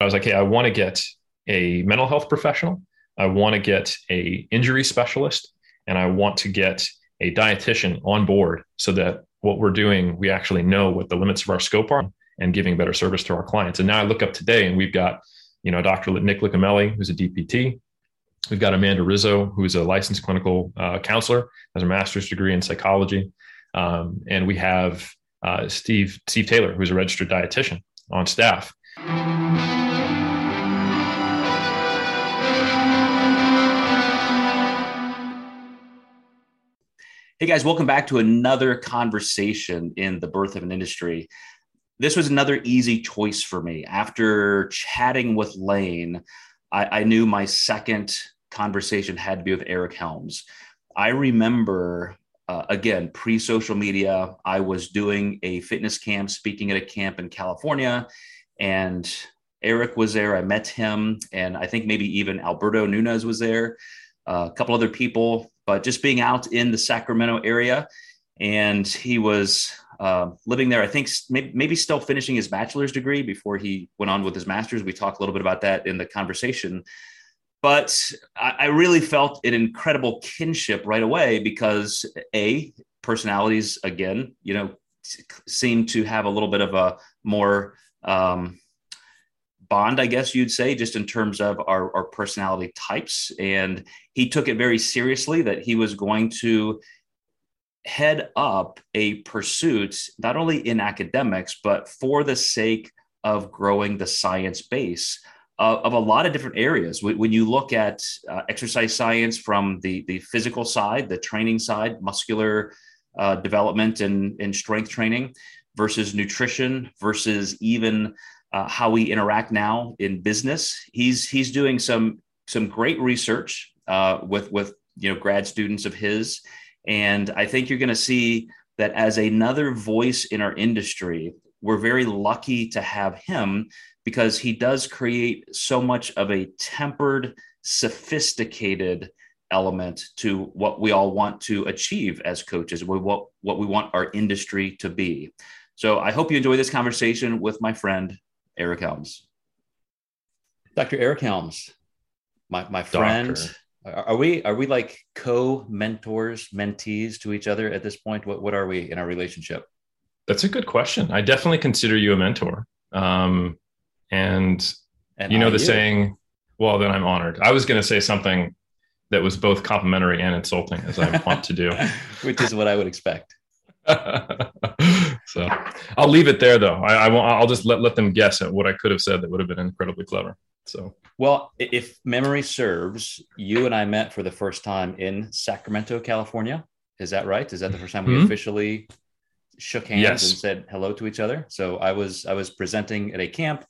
I was like, hey, I want to get a mental health professional. I want to get a injury specialist, and I want to get a dietitian on board so that what we're doing, we actually know what the limits of our scope are and giving better service to our clients. And now I look up today and we've got, you know, Dr. Nick Licamelli, who's a DPT. We've got Amanda Rizzo, who's a licensed clinical uh, counselor, has a master's degree in psychology. Um, and we have uh, Steve, Steve Taylor, who's a registered dietitian on staff. Hey guys, welcome back to another conversation in the birth of an industry. This was another easy choice for me. After chatting with Layne, I, I knew my second conversation had to be with Eric Helms. I remember, uh, again, pre social media, I was doing a fitness camp, speaking at a camp in California, and Eric was there. I met him, and I think maybe even Alberto Nunez was there, a couple other people but just being out in the Sacramento area, and he was uh, living there. I think maybe, still finishing his bachelor's degree before he went on with his master's. We talked a little bit about that in the conversation. But I, I really felt an incredible kinship right away because a personalities again, you know, seem to have a little bit of a more um, bond, I guess you'd say, just in terms of our, our personality types. And he took it very seriously that he was going to head up a pursuit, not only in academics, but for the sake of growing the science base of, of a lot of different areas. When you look at uh, exercise science from the, the physical side, the training side, muscular uh, development and, and strength training versus nutrition versus even uh, how we interact now in business. He's he's doing some some great research uh, with with you know grad students of his, and I think you're going to see that as another voice in our industry. We're very lucky to have him because he does create so much of a tempered, sophisticated element to what we all want to achieve as coaches, what, what we want our industry to be. So I hope you enjoy this conversation with my friend, Eric Helms. Dr. Eric Helms, my, my friend. Are we are we like co-mentors, mentees to each other at this point? What what are we in our relationship? That's a good question. I definitely consider you a mentor. Um, and, and you know the you. saying, well, then I'm honored. I was going to say something that was both complimentary and insulting, as I want to do, which is what I would expect. so I'll leave it there, though. I, I won't. I'll just let let them guess at what I could have said that would have been incredibly clever. So well, if memory serves, you and I met for the first time in Sacramento, California. Is that right? Is that the first time we mm-hmm. officially shook hands yes. and said hello to each other? So I was I was presenting at a camp.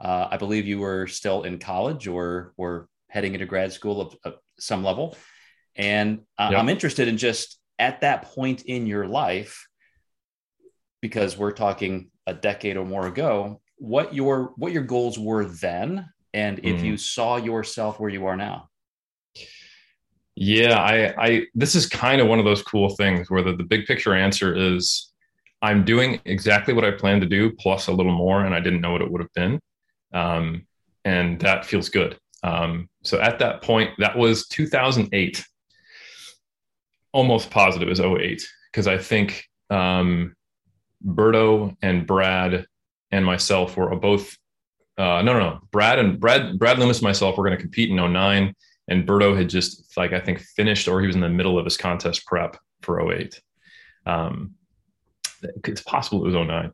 Uh, I believe you were still in college or or heading into grad school of, of some level, and uh, yep. I'm interested in just at that point in your life, because we're talking a decade or more ago, what your what your goals were then, and if mm. you saw yourself where you are now. Yeah, I, I this is kind of one of those cool things where the, the big picture answer is I'm doing exactly what I planned to do plus a little more, and I didn't know what it would have been. Um, and that feels good. Um, so at that point, that was 2008 almost positive is 08 because I think um, Berto and Brad and myself were both uh, no, no, no. Brad and Brad, Brad Loomis and myself were going to compete in 09 and Berto had just like, I think finished or he was in the middle of his contest prep for 08. Um, it's possible it was 09.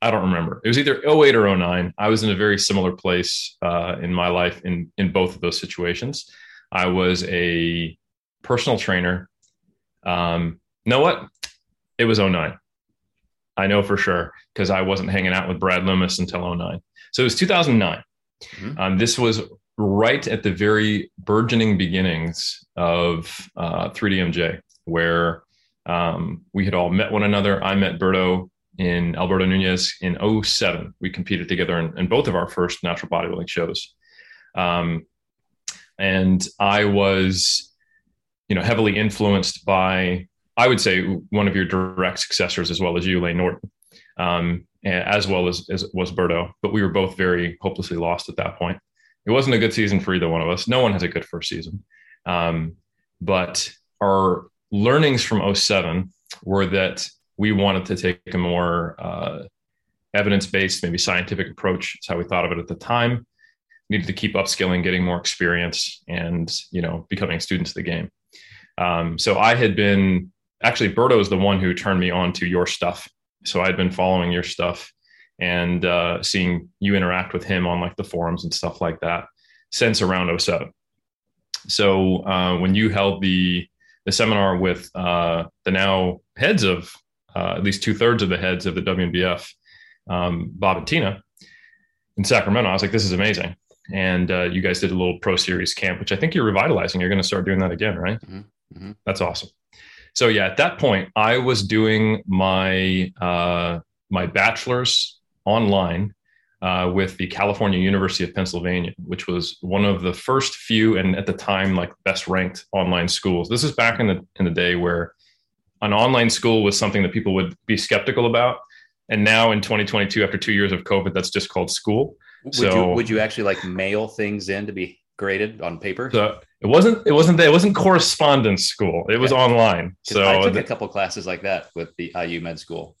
I don't remember. It was either 08 or 09. I was in a very similar place uh, in my life in, in both of those situations. I was a personal trainer. Um, know what? It was 09. I know for sure because I wasn't hanging out with Brad Loomis until 09. So it was 2009. Mm-hmm. Um, this was right at the very burgeoning beginnings of uh, 3DMJ, where um, we had all met one another. I met Berto in Alberto Nunez in 07. We competed together in, in both of our first natural bodybuilding shows. Um, and I was you know, heavily influenced by, I would say, one of your direct successors as well as you, Layne Norton. um, as well as, as was Berto. But we were both very hopelessly lost at that point. It wasn't a good season for either one of us. No one has a good first season. Um, but our learnings from 07 were that we wanted to take a more uh, evidence-based, maybe scientific approach. That's how we thought of it at the time. Needed to keep upskilling, getting more experience, and you know, becoming students of the game. Um, so I had been actually Berto is the one who turned me on to your stuff. So I'd been following your stuff and uh, seeing you interact with him on like the forums and stuff like that since around 07. So uh, when you held the the seminar with uh, the now heads of uh, at least two thirds of the heads of the WNBF, um, Bob and Tina in Sacramento, I was like, this is amazing. And uh, you guys did a little pro series camp, which I think you're revitalizing. You're going to start doing that again, right? Mm-hmm. Mm-hmm. That's awesome. So yeah, at that point, I was doing my uh, my bachelor's online uh, with the California University of Pennsylvania, which was one of the first few and at the time like best ranked online schools. This is back in the in the day where an online school was something that people would be skeptical about, and now in 2022, after two years of COVID, that's just called school. Would so, you would you actually like mail things in to be graded on paper? So it wasn't it wasn't it wasn't correspondence school. It was online. So I took a couple classes like that with the IU Med School.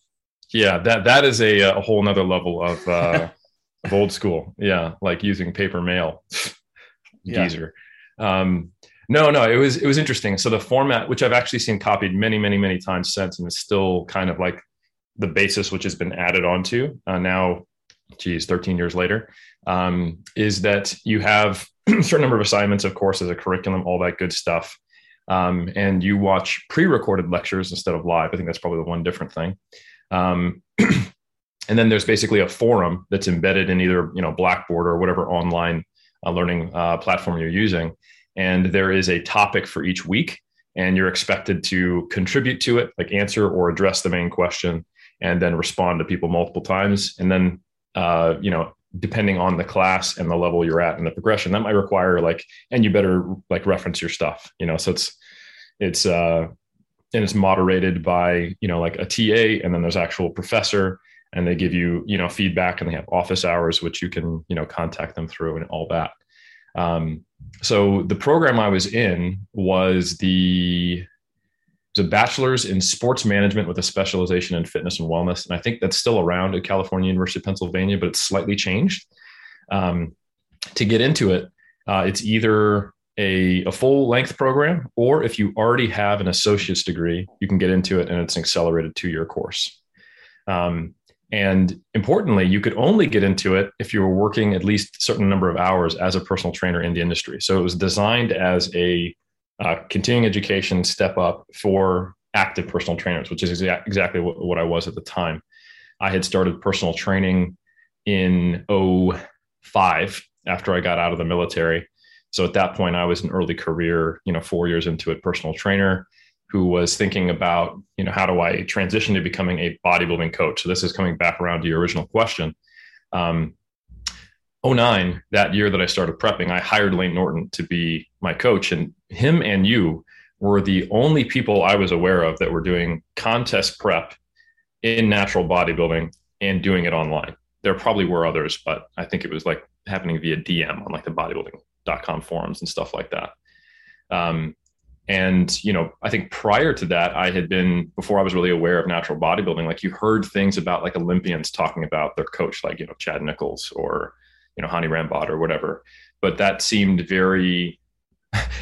Yeah, that that is a, a whole nother level of uh, of old school. Yeah, like using paper mail. Geezer. Yeah. Um, no, no, it was it was interesting. So the format, which I've actually seen copied many, many, many times since, and is still kind of like the basis which has been added onto uh, now, geez, 13 years later, um, is that you have certain number of assignments, of course, as a curriculum, all that good stuff. Um, and you watch pre-recorded lectures instead of live. I think that's probably the one different thing. Um, and then there's basically a forum that's embedded in either you know Blackboard or whatever online uh, learning uh, platform you're using. And there is a topic for each week, and you're expected to contribute to it, like answer or address the main question, and then respond to people multiple times. And then uh, you know depending on the class and the level you're at in the progression that might require like and you better like reference your stuff you know? So it's it's uh and it's moderated by you know like a ta and then there's actual professor and they give you you know feedback and they have office hours which you can you know contact them through and all that. Um, so the program i was in was the a bachelor's in sports management with a specialization in fitness and wellness. And I think that's still around at California University of Pennsylvania, but it's slightly changed. Um, to get into it, uh, it's either a, a full length program, or if you already have an associate's degree, you can get into it and it's an accelerated two year course. Um, and importantly, you could only get into it if you were working at least a certain number of hours as a personal trainer in the industry. So it was designed as a uh, continuing education step up for active personal trainers, which is exa- exactly what, what I was at the time. I had started personal training in 05 after I got out of the military. So at that point, I was an early career, you know, four years into it, personal trainer who was thinking about, you know, how do I transition to becoming a bodybuilding coach? So this is coming back around to your original question. Um, 09, that year that I started prepping, I hired Layne Norton to be my coach. And him and you were the only people I was aware of that were doing contest prep in natural bodybuilding and doing it online. There probably were others, but I think it was like happening via DM on like the bodybuilding.com forums and stuff like that. Um, and you know, I think prior to that, I had been before I was really aware of natural bodybuilding. Like you heard things about like Olympians talking about their coach, like you know Chad Nicholls or you know Hany Rambod or whatever. But that seemed very,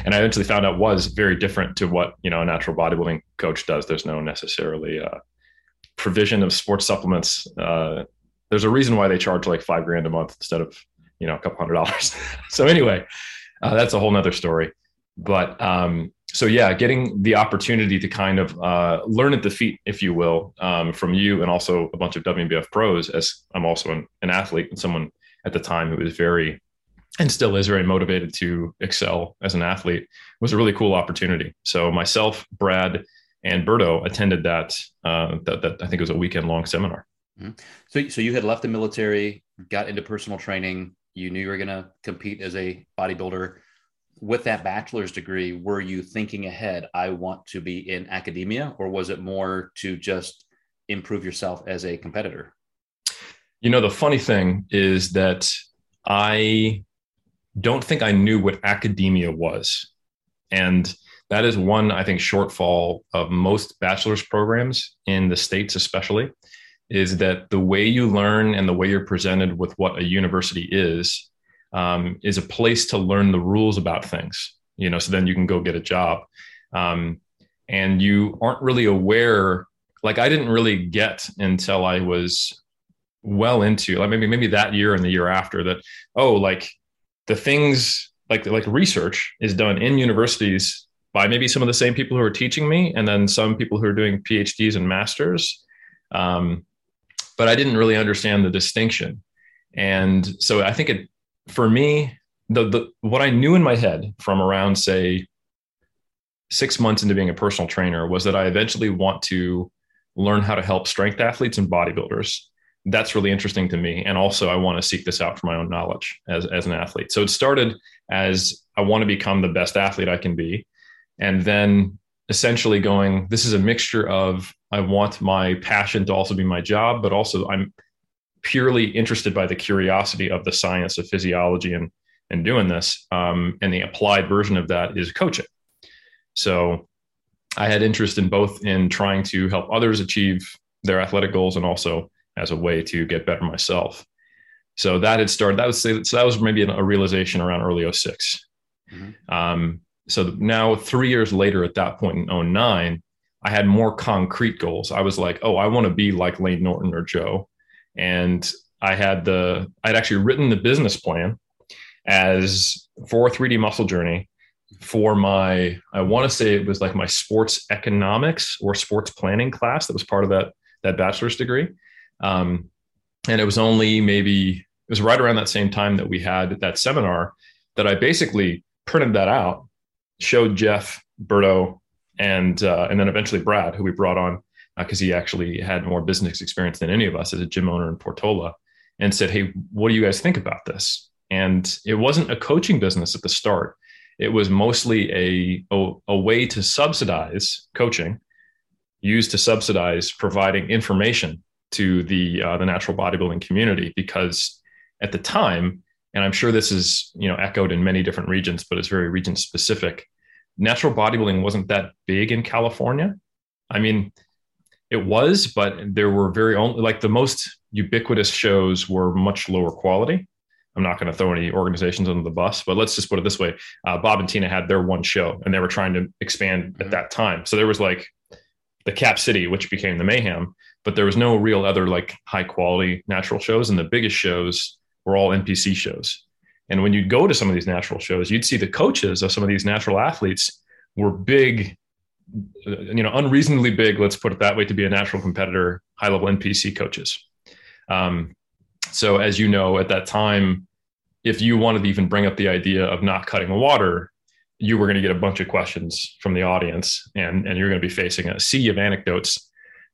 and I eventually found out was very different to what you know a natural bodybuilding coach does. There's no necessarily uh, provision of sports supplements. Uh, there's a reason why they charge like five grand a month instead of you know a couple hundred dollars. so anyway, uh, that's a whole nother story. But um, so yeah, getting the opportunity to kind of uh, learn at the feet, if you will, um, from you and also a bunch of WNBF pros, as I'm also an, an athlete and someone at the time who was very and still is very motivated to excel as an athlete was a really cool opportunity. So myself, Brad, and Berto attended that. Uh, that, that I think it was a weekend long seminar. Mm-hmm. So, so you had left the military, got into personal training. You knew you were going to compete as a bodybuilder. With that bachelor's degree, were you thinking ahead? I want to be in academia, or was it more to just improve yourself as a competitor? You know, the funny thing is that I don't think I knew what academia was. And that is one, I think, shortfall of most bachelor's programs in the States, especially, is that the way you learn and the way you're presented with what a university is, um, is a place to learn the rules about things, you know, so then you can go get a job. Um, and you aren't really aware, like I didn't really get until I was well into like maybe maybe that year and the year after that oh like the things like like research is done in universities by maybe some of the same people who are teaching me and then some people who are doing phds and masters. Um, but i didn't really understand the distinction. And so i think it for me the, the what i knew in my head from around say six months into being a personal trainer was that i eventually want to learn how to help strength athletes and bodybuilders that's really interesting to me. And also, I want to seek this out for my own knowledge as, as an athlete. So it started as I want to become the best athlete I can be. And then essentially going, this is a mixture of I want my passion to also be my job, but also I'm purely interested by the curiosity of the science of physiology and, and doing this. Um, and the applied version of that is coaching. So I had interest in both in trying to help others achieve their athletic goals and also as a way to get better myself. So that had started. That was so that was maybe a realization around early 6 mm-hmm. um, so now three years later, at that point in 09, I had more concrete goals. I was like, oh, I want to be like Layne Norton or Joe, and I had the I'd actually written the business plan as for 3D muscle journey for my I want to say it was like my sports economics or sports planning class that was part of that that bachelor's degree. Um, and it was only maybe it was right around that same time that we had that seminar that I basically printed that out, showed Jeff Berto, and uh, and then eventually Brad, who we brought on because uh, he actually had more business experience than any of us as a gym owner in Portola, and said, "Hey, what do you guys think about this?" And it wasn't a coaching business at the start; it was mostly a, a, a way to subsidize coaching, used to subsidize providing information to the uh, the natural bodybuilding community because at the time, and I'm sure this is you know echoed in many different regions, but it's very region specific. Natural bodybuilding wasn't that big in California. I mean, it was, but there were very only like the most ubiquitous shows were much lower quality. I'm not going to throw any organizations under the bus, but let's just put it this way: uh, Bob and Tina had their one show, and they were trying to expand mm-hmm. at that time. So there was like the Cap City, which became the Mayhem, but there was no real other like high quality natural shows. And the biggest shows were all NPC shows. And when you'd go to some of these natural shows, you'd see the coaches of some of these natural athletes were big, uh, you know, unreasonably big, let's put it that way, to be a natural competitor, high level NPC coaches. Um, so, as you know, at that time, if you wanted to even bring up the idea of not cutting water, you were going to get a bunch of questions from the audience, and, and you're going to be facing a sea of anecdotes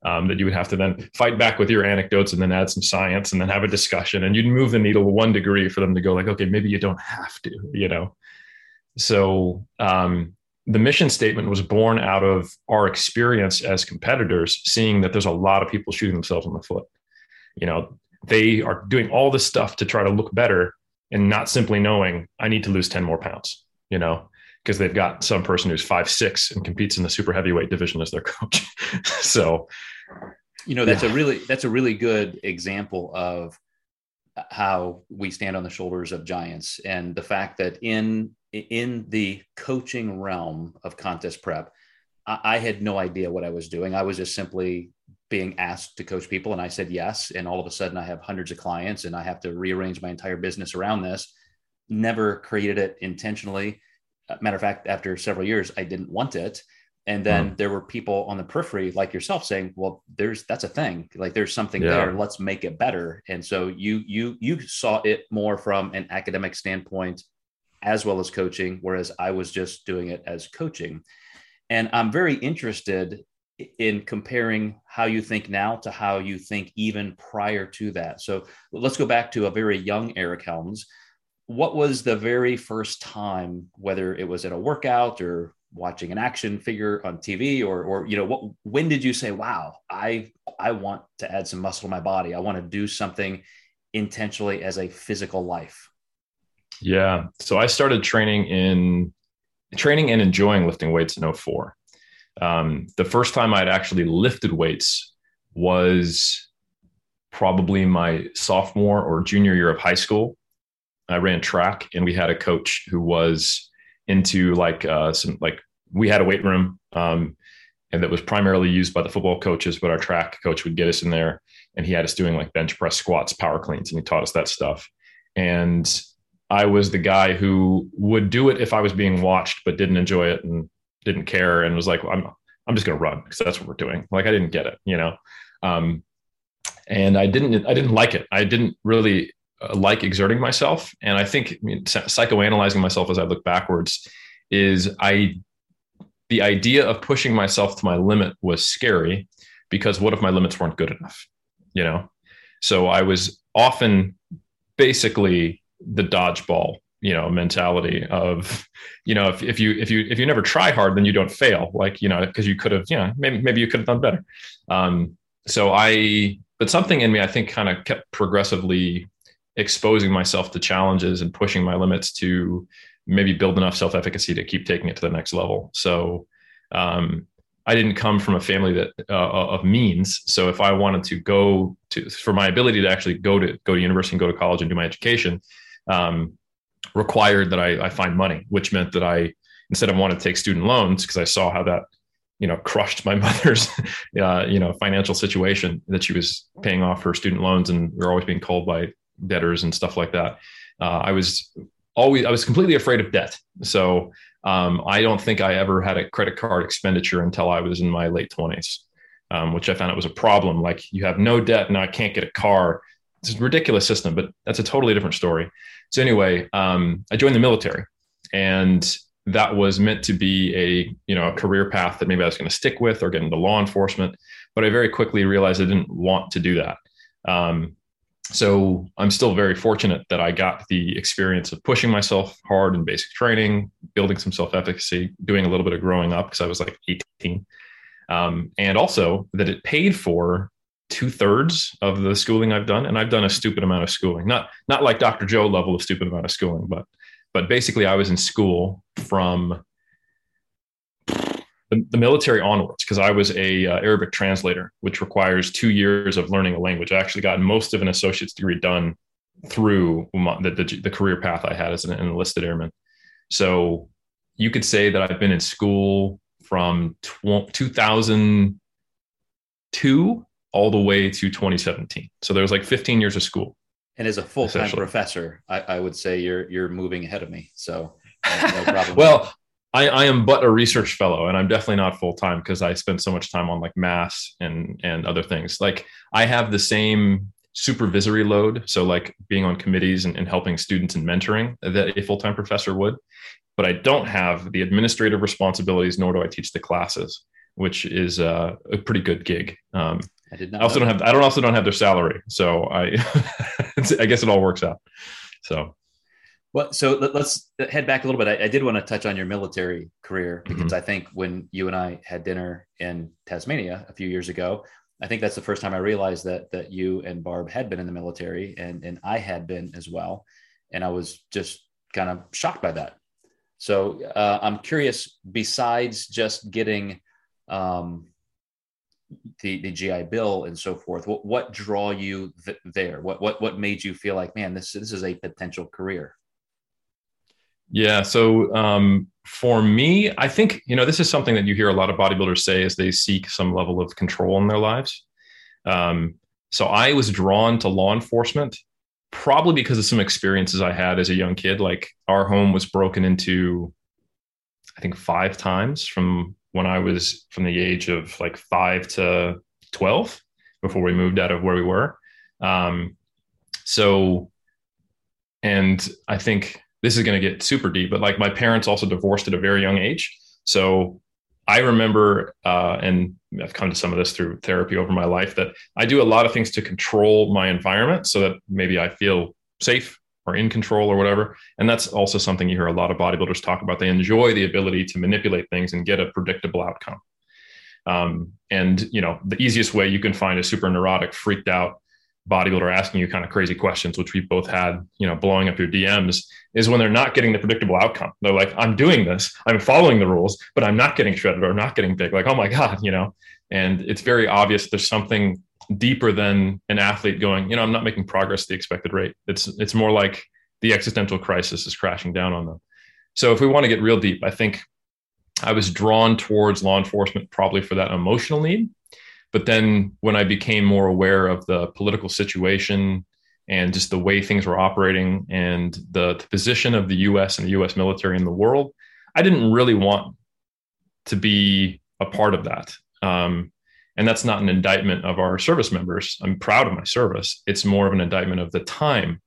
um, that you would have to then fight back with your anecdotes and then add some science and then have a discussion. And you'd move the needle one degree for them to go like okay maybe you don't have to you know? So um, the mission statement was born out of our experience as competitors seeing that there's a lot of people shooting themselves in the foot. You know they are doing all this stuff to try to look better and not simply knowing i need to lose 10 more pounds you know? Because they've got some person who's five six and competes in the super heavyweight division as their coach. So you know that's yeah. a really that's a really good example of how we stand on the shoulders of giants and the fact that in in the coaching realm of contest prep I, I had no idea what i was doing. I was just simply being asked to coach people and i said yes. And all of a sudden i have hundreds of clients and i have to rearrange my entire business around this. Never created it intentionally. Uh, matter of fact after several years i didn't want it and then mm. there were people on the periphery like yourself saying well there's that's a thing. Like there's something yeah. there. Let's make it better. And so you you you saw it more from an academic standpoint as well as coaching whereas i was just doing it as coaching. And i'm very interested in comparing how you think now to how you think even prior to that. So let's go back to a very young eric helms. What was the very first time whether it was at a workout or watching an action figure on TV or or you know what when did you say wow I I want to add some muscle to my body. I want to do something intentionally as a physical life yeah. So I started training in training and enjoying lifting weights in 04 um, the first time I'd actually lifted weights was probably my sophomore or junior year of high school. I ran track and we had a coach who was into like uh, some like we had a weight room um, and that was primarily used by the football coaches, but our track coach would get us in there and he had us doing like bench press squats, power cleans, and he taught us that stuff. And I was the guy who would do it if I was being watched, but didn't enjoy it and didn't care and was like, well, I'm I'm just to run because that's what we're doing. Like I didn't get it, you know. Um, and I didn't I didn't like it. I didn't really like exerting myself. And I think I mean, psychoanalyzing myself as I look backwards is I, the idea of pushing myself to my limit was scary because what if my limits weren't good enough? You know? So I was often basically the dodgeball you know mentality of you know if, if you if you if you never try hard then you don't fail like you know because you could have you know maybe maybe you could have done better um so i but something in me i think kind of kept progressively exposing myself to challenges and pushing my limits to maybe build enough self efficacy to keep taking it to the next level. So, um, I didn't come from a family that uh, of means. So if I wanted to go to, for my ability to actually go to go to university and go to college and do my education, um, required that I, I find money, which meant that I instead of wanting to take student loans because I saw how that you know crushed my mother's uh, you know financial situation that she was paying off her student loans and we are always being called by debtors and stuff like that. Uh, I was always I was completely afraid of debt. So um, I don't think I ever had a credit card expenditure until I was in my late twenties, um, which I found it was a problem. Like you have no debt and I can't get a car. It's a ridiculous system, but that's a totally different story. So anyway, um, I joined the military, and that was meant to be a you know a career path that maybe I was going to stick with or get into law enforcement. But I very quickly realized I didn't want to do that. Um, so I'm still very fortunate that I got the experience of pushing myself hard in basic training, building some self efficacy, doing a little bit of growing up because I was like 18. Um, and also that it paid for two thirds of the schooling I've done. And I've done a stupid amount of schooling, not, not like Dr. Joe level of stupid amount of schooling, but, but basically I was in school from the, the military onwards because I was a uh, Arabic translator, which requires two years of learning a language. I actually got most of an associate's degree done through the, the, the career path I had as an, enlisted airman. So you could say that I've been in school from tw- 2002 all the way to 2017. So there was like 15 years of school. And as a full-time professor, I, I, would say you're you're moving ahead of me. So no problem. well, I, I am but a research fellow and I'm definitely not full time because I spend so much time on like mass and and other things. Like I have the same supervisory load. So like being on committees and, and helping students and mentoring that a full-time professor would. But I don't have the administrative responsibilities, nor do I teach the classes, which is uh, a pretty good gig. Um, I did not. I also don't have. I don't also don't have their salary, so I. I guess it all works out. So well, so let's head back a little bit. I, I did want to touch on your military career because mm-hmm. I think when you and I had dinner in Tasmania a few years ago, I think that's the first time I realized that that you and Barb had been in the military and and I had been as well, and I was just kind of shocked by that. So uh, I'm curious. Besides just getting um, the, the GI Bill and so forth, what what draw you th- there? What what what made you feel like, man, this this is a potential career? Yeah. So um, for me, I think, you know, this is something that you hear a lot of bodybuilders say as they seek some level of control in their lives. Um, so I was drawn to law enforcement probably because of some experiences I had as a young kid. Like our home was broken into, I think, five times from when I was from the age of like five to 12 before we moved out of where we were. Um, so, and I think this is going to get super deep, but like my parents also divorced at a very young age. So I remember, uh, and I've come to some of this through therapy over my life, that I do a lot of things to control my environment so that maybe I feel safe or in control or whatever. And that's also something you hear a lot of bodybuilders talk about. They enjoy the ability to manipulate things and get a predictable outcome. Um, and you know, the easiest way you can find a super neurotic, freaked out bodybuilder asking you kind of crazy questions, which we've both had, you know, blowing up your DMs, is when they're not getting the predictable outcome. They're like, I'm doing this, I'm following the rules, but I'm not getting shredded or I'm not getting big. Like, oh my God, you know, and it's very obvious there's something deeper than an athlete going, you know, I'm not making progress at the expected rate. It's it's more like the existential crisis is crashing down on them. So if we want to get real deep, I think I was drawn towards law enforcement probably for that emotional need. But then when I became more aware of the political situation and just the way things were operating and the, the position of the US and the US military in the world, I didn't really want to be a part of that. Um, and that's not an indictment of our service members. I'm proud of my service. It's more of an indictment of the time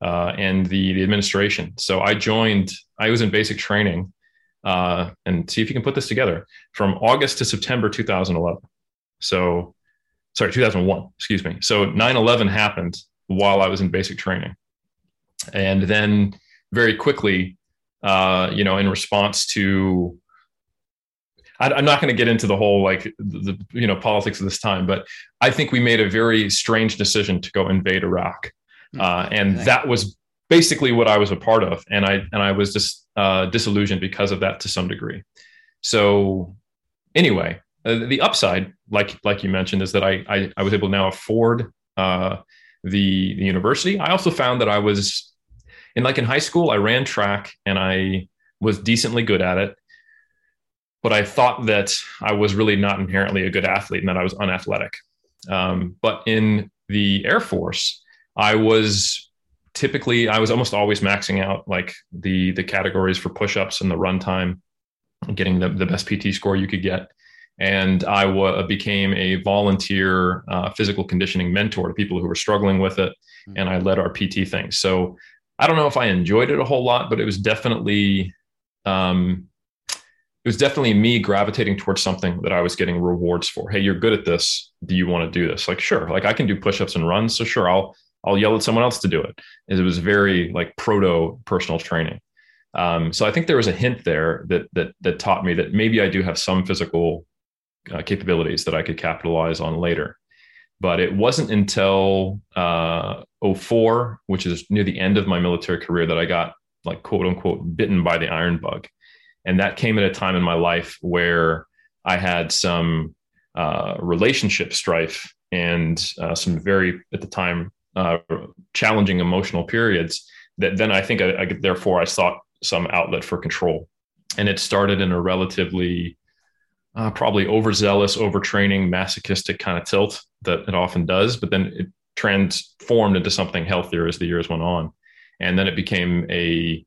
uh, and the, the administration. So I joined, I was in basic training uh, and see if you can put this together from August to September 2011. So, sorry, 2001, excuse me. So 9 11 happened while I was in basic training. And then very quickly, uh, you know, in response to I, am not going to get into the whole like the, you know politics of this time, but I think we made a very strange decision to go invade Iraq, hmm. uh, and that was basically what I was a part of, and I and I was just uh, disillusioned because of that to some degree. So anyway, uh, the upside, like like you mentioned, is that I I, I was able to now afford uh, the the university. I also found that I was in like in high school, I ran track and I was decently good at it but I thought that I was really not inherently a good athlete and that I was unathletic. Um, but in the Air Force, I was typically I was almost always maxing out like the the categories for push-ups and the run time, getting the, the best PT score you could get. And I w- became a volunteer uh, physical conditioning mentor to people who were struggling with it. Mm-hmm. And I led our PT things. So I don't know if I enjoyed it a whole lot, but it was definitely um, it was definitely me gravitating towards something that I was getting rewards for. Hey, you're good at this. Do you want to do this? Like, sure. Like I can do push-ups and runs. So sure, I'll I'll yell at someone else to do it. It was very like proto personal training. Um, so I think there was a hint there that that that taught me that maybe I do have some physical uh, capabilities that I could capitalize on later. But it wasn't until uh, 04, which is near the end of my military career, that I got like quote unquote bitten by the iron bug. And that came at a time in my life where I had some uh, relationship strife and uh, some very, at the time, uh, challenging emotional periods that then I think I, I, therefore I sought some outlet for control. And it started in a relatively, uh, probably overzealous, overtraining, masochistic kind of tilt that it often does, but then it transformed into something healthier as the years went on. And then it became a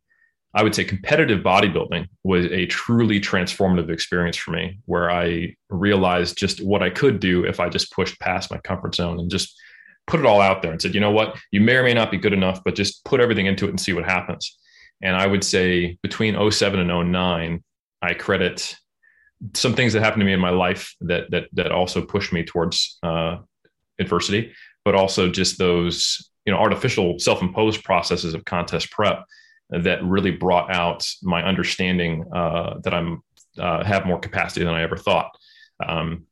I would say competitive bodybuilding was a truly transformative experience for me where I realized just what I could do if I just pushed past my comfort zone and just put it all out there and said, you know what, you may or may not be good enough, but just put everything into it and see what happens. And I would say between 07 and 09, I credit some things that happened to me in my life that that that also pushed me towards uh, adversity, but also just those you know artificial self-imposed processes of contest prep that really brought out my understanding uh, that I'm uh, have more capacity than I ever thought. Um,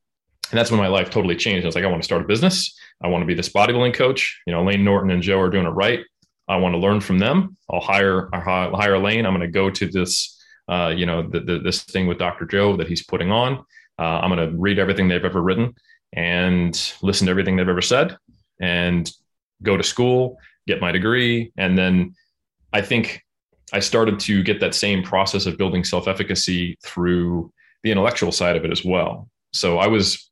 and that's when my life totally changed. I was like, I want to start a business. I want to be this bodybuilding coach. You know, Layne Norton and Joe are doing it right. I want to learn from them. I'll hire I'll hire Layne. I'm going to go to this, uh, you know, the, the, this thing with Dr. Joe that he's putting on. Uh, I'm going to read everything they've ever written and listen to everything they've ever said, and go to school, get my degree, and then I think I started to get that same process of building self efficacy through the intellectual side of it as well. So I was,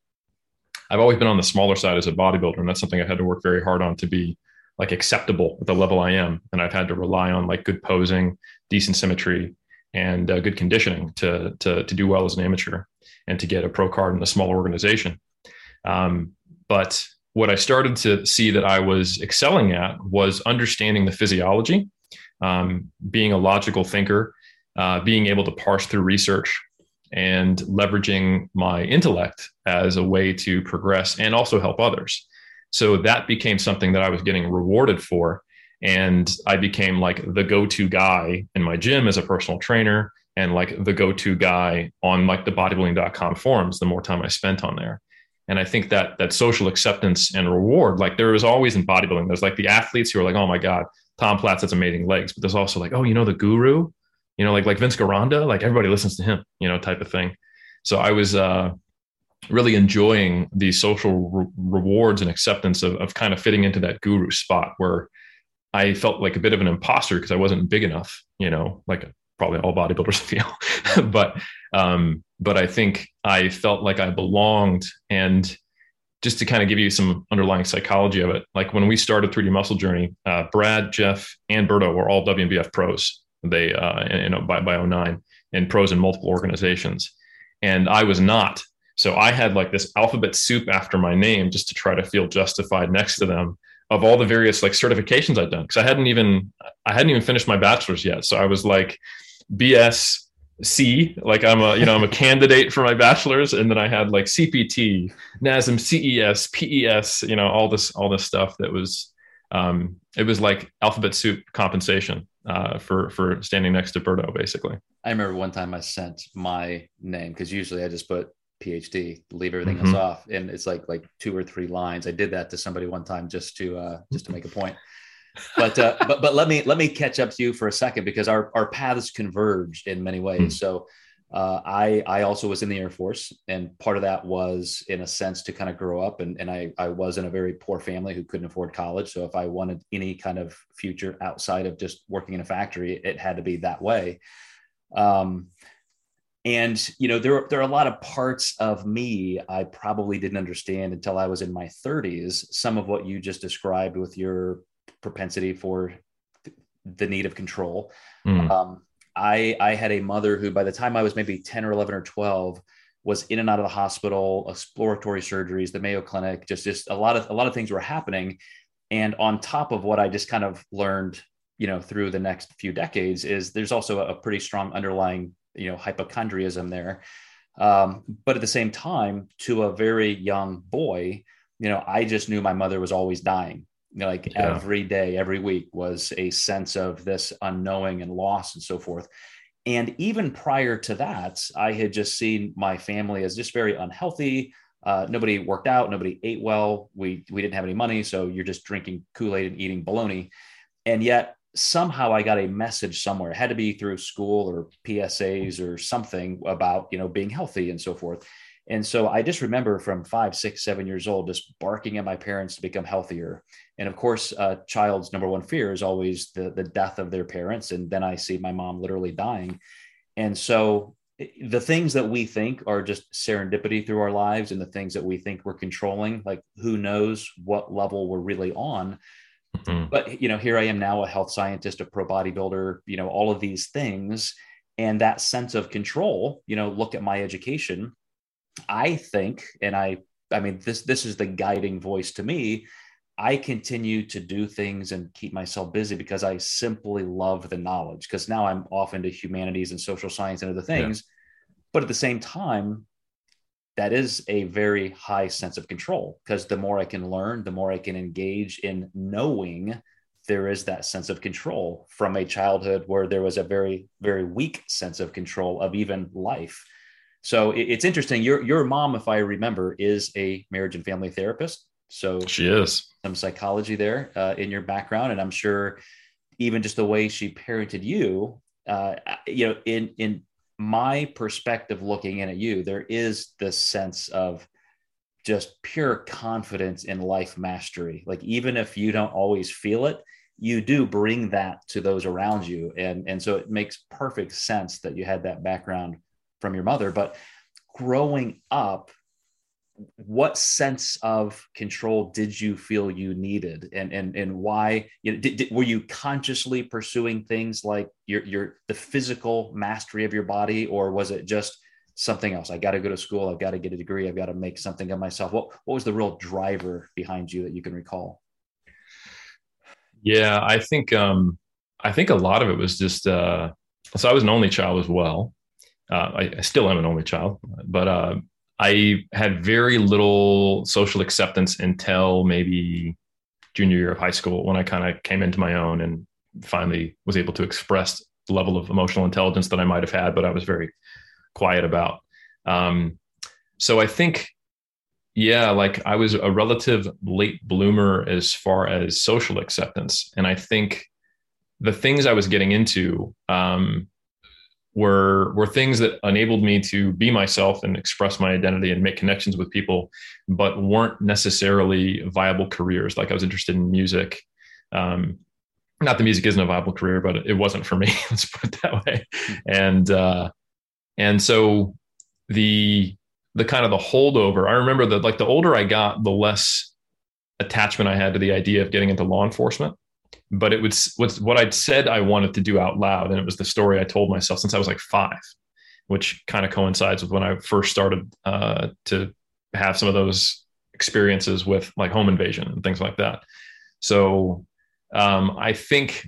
I've always been on the smaller side as a bodybuilder, and that's something I had to work very hard on to be like acceptable at the level I am. And I've had to rely on like good posing, decent symmetry, and uh, good conditioning to, to to do well as an amateur and to get a pro card in a small organization. Um, but what I started to see that I was excelling at was understanding the physiology um, being a logical thinker, uh, being able to parse through research, and leveraging my intellect as a way to progress and also help others. So that became something that I was getting rewarded for. And I became like the go-to guy in my gym as a personal trainer and like the go-to guy on like the bodybuilding.com forums the more time I spent on there. And I think that that social acceptance and reward, like there is always in bodybuilding, there's like the athletes who are like, oh my God, Tom Platz has amazing legs. But there's also like, oh, you know, the guru, you know, like like Vince Gironda, like everybody listens to him, you know, type of thing. So I was uh really enjoying the social re- rewards and acceptance of, of kind of fitting into that guru spot where I felt like a bit of an imposter because I wasn't big enough, you know, like probably all bodybuilders feel. but um, but I think I felt like I belonged. And just to kind of give you some underlying psychology of it, like when we started 3D Muscle Journey, uh, Brad, Jeff, and Berto were all WNBF pros. They uh, you know by by 09 and pros in multiple organizations, and I was not. So I had like this alphabet soup after my name just to try to feel justified next to them of all the various like certifications I'd done because I hadn't even I hadn't even finished my bachelor's yet. So I was like BS C, like I'm a you know I'm a candidate for my bachelor's, and then I had like CPT, NASM, CES, PES, you know all this all this stuff that was um, it was like alphabet soup compensation uh, for for standing next to Berto, basically. I remember one time I sent my name because usually I just put PhD, leave everything mm-hmm. else off, and it's like like two or three lines. I did that to somebody one time just to uh, just to make a point. But uh, but but let me let me catch up to you for a second because our our paths converged in many ways. Mm-hmm. So. Uh, I I also was in the Air Force, and part of that was, in a sense, to kind of grow up. And, and I I was in a very poor family who couldn't afford college. So if I wanted any kind of future outside of just working in a factory, it had to be that way. Um, and you know there there are a lot of parts of me i probably didn't understand until i was in my 30s some of what you just described with your propensity for the need of control mm. um, i i had a mother who by the time i was maybe 10 or 11 or 12 was in and out of the hospital exploratory surgeries the mayo clinic just just a lot of a lot of things were happening and on top of what i just kind of learned you know through the next few decades is there's also a pretty strong underlying you know hypochondriasm there. Um, but at the same time to a very young boy you know i just knew my mother was always dying. You know, like yeah. every day every week was a sense of this unknowing and loss and so forth. And even prior to that i had just seen my family as just very unhealthy. Uh, nobody worked out nobody ate well. We we didn't have any money so you're just drinking kool-aid and eating bologna. And yet somehow I got a message somewhere. It had to be through school or PSAs or something about, you know, being healthy and so forth. And so I just remember from five, six, seven years old, just barking at my parents to become healthier. And of course, a child's number one fear is always the, the death of their parents. And then I see my mom literally dying. And so eh, the things that we think are just serendipity through our lives and the things that we think we're controlling, like who knows what level we're really on, Mm-hmm. But you know, here I am now, a health scientist, a pro bodybuilder, you know, all of these things, and that sense of control. You know, look at my education. I think, and I, I mean, this this is the guiding voice to me. I continue to do things and keep myself busy because I simply love the knowledge. Because now I'm off into humanities and social science and other things. Yeah. But at the same time, that is a very high sense of control because the more I can learn, the more I can engage in knowing there is that sense of control from a childhood where there was a very, very weak sense of control of even life. So it's interesting. Your your mom, if I remember, is a marriage and family therapist. So she is some psychology there uh, in your background, and I'm sure even just the way she parented you, uh, you know, in in my perspective looking in at you, there is this sense of just pure confidence in life mastery. Like even if you don't always feel it, you do bring that to those around you. And, and so it makes perfect sense that you had that background from your mother. But growing up, what sense of control did you feel you needed? And and and why you know, did, did, were you consciously pursuing things like your your the physical mastery of your body or was it just something else? I got to go to school i've got to get a degree i've got to make something of myself. What what was the real driver behind you that you can recall? Yeah i think um i think a lot of it was just uh so i was an only child as well. Uh, I, I, still am an only child, but uh, I had very little social acceptance until maybe junior year of high school when I kind of came into my own and finally was able to express the level of emotional intelligence that I might have had, but I was very quiet about. Um, so I think, yeah, like I was a relative late bloomer as far as social acceptance. And I think the things I was getting into um, were were things that enabled me to be myself and express my identity and make connections with people, but weren't necessarily viable careers. Like I was interested in music. Um, not the music isn't a viable career, but it wasn't for me. Let's put it that way. And uh, and so the the kind of the holdover. I remember that like the older I got, the less attachment I had to the idea of getting into law enforcement but it was what's what I'd said I wanted to do out loud, and it was the story I told myself since I was like five, which kind of coincides with when I first started uh, to have some of those experiences with like home invasion and things like that. So um, I think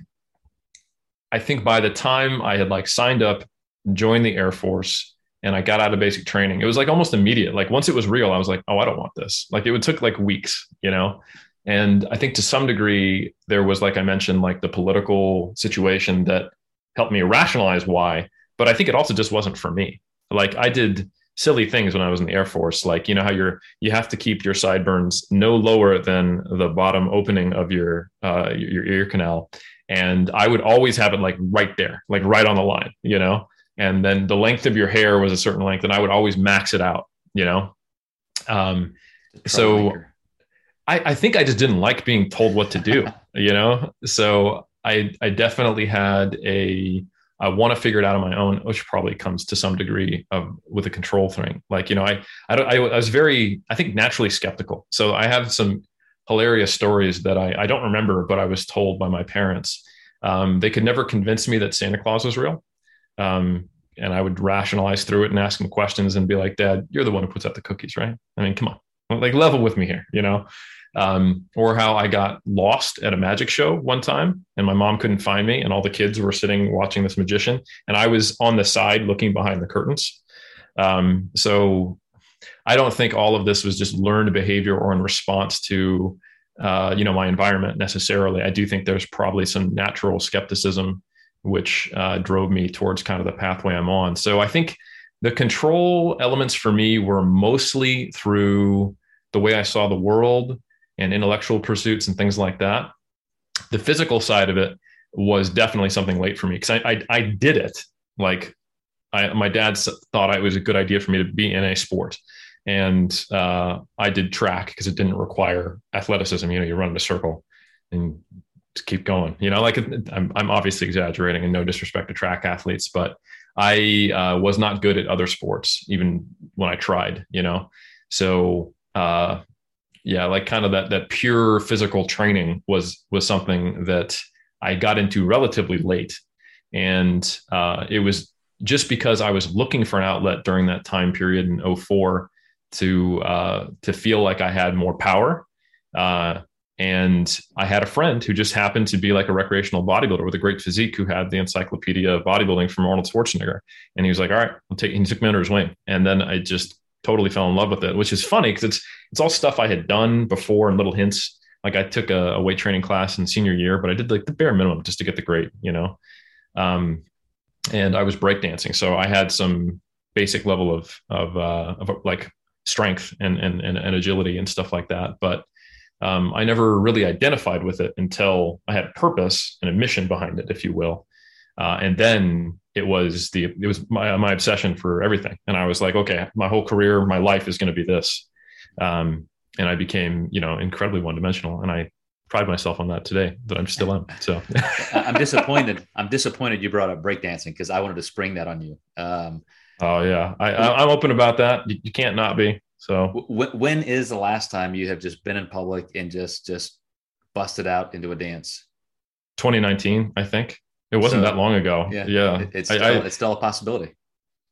I think by the time I had like signed up, joined the Air Force, and I got out of basic training, it was like almost immediate. Like once it was real, I was like, oh, I don't want this. Like it would took like weeks, you know. And I think to some degree, there was, like I mentioned, like the political situation that helped me rationalize why. But I think it also just wasn't for me. Like I did silly things when I was in the Air Force. Like, you know, how you're, you have to keep your sideburns no lower than the bottom opening of your, uh, your ear canal. And I would always have it like right there, like right on the line, you know? And then the length of your hair was a certain length and I would always max it out, you know? Um, so I, I think I just didn't like being told what to do, you know? So I, I definitely had a, I want to figure it out on my own, which probably comes to some degree of with a control thing. Like, you know, I, I, I, I was very, I think naturally skeptical. So I have some hilarious stories that I, I don't remember, but I was told by my parents. Um, they could never convince me that Santa Claus was real. Um, and I would rationalize through it and ask them questions and be like, Dad, you're the one who puts out the cookies, right? I mean, come on, like level with me here, you know? um, or how I got lost at a magic show one time and my mom couldn't find me and all the kids were sitting watching this magician and I was on the side looking behind the curtains. Um, so I don't think all of this was just learned behavior or in response to uh, you know my environment necessarily. I do think there's probably some natural skepticism which uh, drove me towards kind of the pathway I'm on. So I think the control elements for me were mostly through the way I saw the world and intellectual pursuits and things like that. The physical side of it was definitely something late for me because I, I, I did it. Like I, my dad thought it was a good idea for me to be in a sport, and uh, I did track because it didn't require athleticism. You know, you run in a circle and keep going. You know, like I'm, I'm obviously exaggerating and no disrespect to track athletes, but I uh, was not good at other sports even when I tried. You know, so uh, yeah like kind of that that pure physical training was was something that i got into relatively late and uh, it was just because i was looking for an outlet during that time period in 04 to uh, to feel like i had more power uh, and i had a friend who just happened to be like a recreational bodybuilder with a great physique who had the encyclopedia of bodybuilding from arnold schwarzenegger and he was like all right i'll take he took me under his wing and then i just totally fell in love with it, which is funny because it's it's all stuff I had done before and little hints. Like I took a, a, weight training class in senior year, but I did like the bare minimum just to get the grade, you know. Um, and I was breakdancing, so I had some basic level of of, uh, of like strength and, and and and agility and stuff like that. But um, I never really identified with it until I had a purpose and a mission behind it, if you will. Uh, and then it was the it was my my obsession for everything. And i was like okay my whole career my life is going to be this. Um, and i became you know incredibly one dimensional and i pride myself on that today that i'm still am. so. I'm disappointed i'm disappointed you brought up breakdancing because i wanted to spring that on you. Um, oh yeah. I, i'm open about that. You, you can't not be so when is the last time you have just been in public and just just busted out into a dance 2019 i think it wasn't so, that long ago. Yeah, yeah. It's still, I, I, it's still a possibility.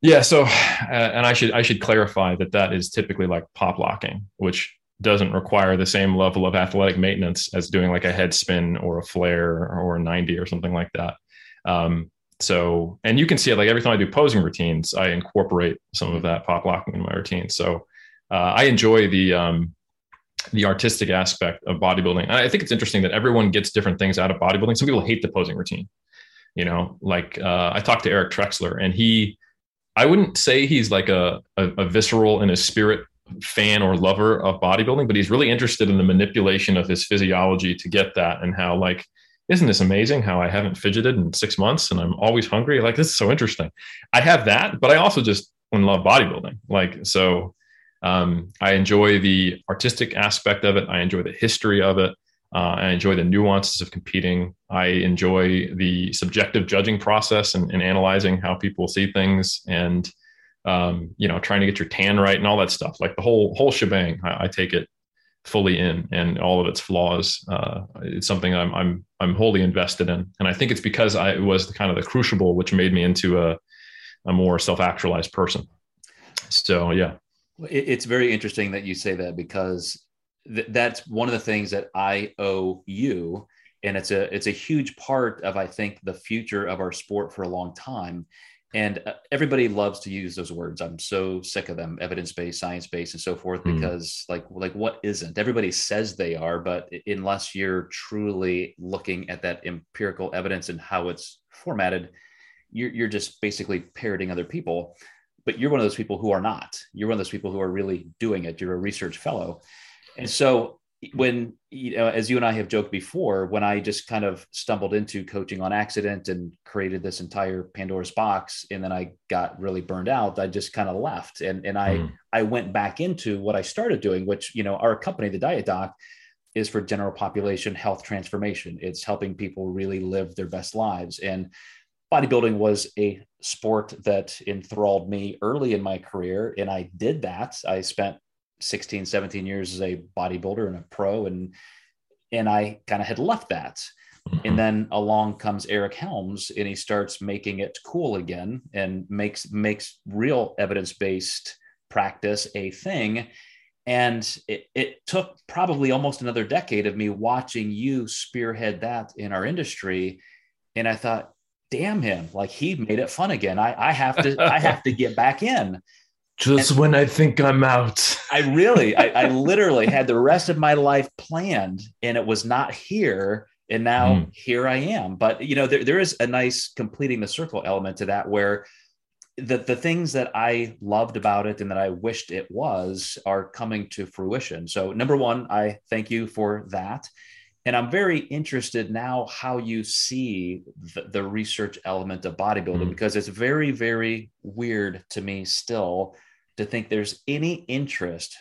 Yeah. So, uh, and I should I should clarify that that is typically like pop locking, which doesn't require the same level of athletic maintenance as doing like a head spin or a flare or a 90 or something like that. Um, so, and you can see it like every time I do posing routines, I incorporate some of that pop locking in my routine. So, uh, I enjoy the um, the artistic aspect of bodybuilding. I think it's interesting that everyone gets different things out of bodybuilding. Some people hate the posing routine. You know, like uh, I talked to Eric Trexler, and he, I wouldn't say he's like a, a, a visceral and a spirit fan or lover of bodybuilding, but he's really interested in the manipulation of his physiology to get that and how like isn't this amazing how I haven't fidgeted in six months and I'm always hungry? Like, this is so interesting. I have that, but I also just love bodybuilding. Like, so um, I enjoy the artistic aspect of it. I enjoy the history of it. Uh, I enjoy the nuances of competing. I enjoy the subjective judging process and, and analyzing how people see things and, um, you know, trying to get your tan right and all that stuff. Like the whole, whole shebang, I, I take it fully in and all of its flaws. Uh, it's something I'm, I'm, I'm wholly invested in. And I think it's because I was the kind of the crucible, which made me into a, a more self-actualized person. So, yeah. It's very interesting that you say that because th- that's one of the things that I owe you. And it's a, it's a huge part of, I think, the future of our sport for a long time and uh, everybody loves to use those words i'm so sick of them evidence-based science-based and so forth mm. because like like what isn't everybody says they are but unless you're truly looking at that empirical evidence and how it's formatted you're, you're just basically parroting other people but you're one of those people who are not. You're one of those people who are really doing it. You're a research fellow. And so when you know as you and i have joked before when i just kind of stumbled into coaching on accident and created this entire pandora's box and then i got really burned out i just kind of left. And and i mm. i went back into what i started doing which you know our company the diet doc is for general population health transformation. It's helping people really live their best lives. And bodybuilding was a sport that enthralled me early in my career and i did that i spent 16, 17 years as a bodybuilder and a pro. And, and I kind of had left that. Mm-hmm. And then along comes Eric Helms and he starts making it cool again and makes, makes real evidence-based practice a thing. And it, it took probably almost another decade of me watching you spearhead that in our industry. And I thought, damn him, like he made it fun again. I, I have to, I have to get back in. Just and when I think I'm out. I really, I, I, literally had the rest of my life planned and it was not here. And now mm. here I am. But, you know, there, there is a nice completing the circle element to that where the, the things that I loved about it and that I wished it was are coming to fruition. So, number one, I thank you for that. And I'm very interested now how you see the, the research element of bodybuilding mm. because it's very, very weird to me still to think there's any interest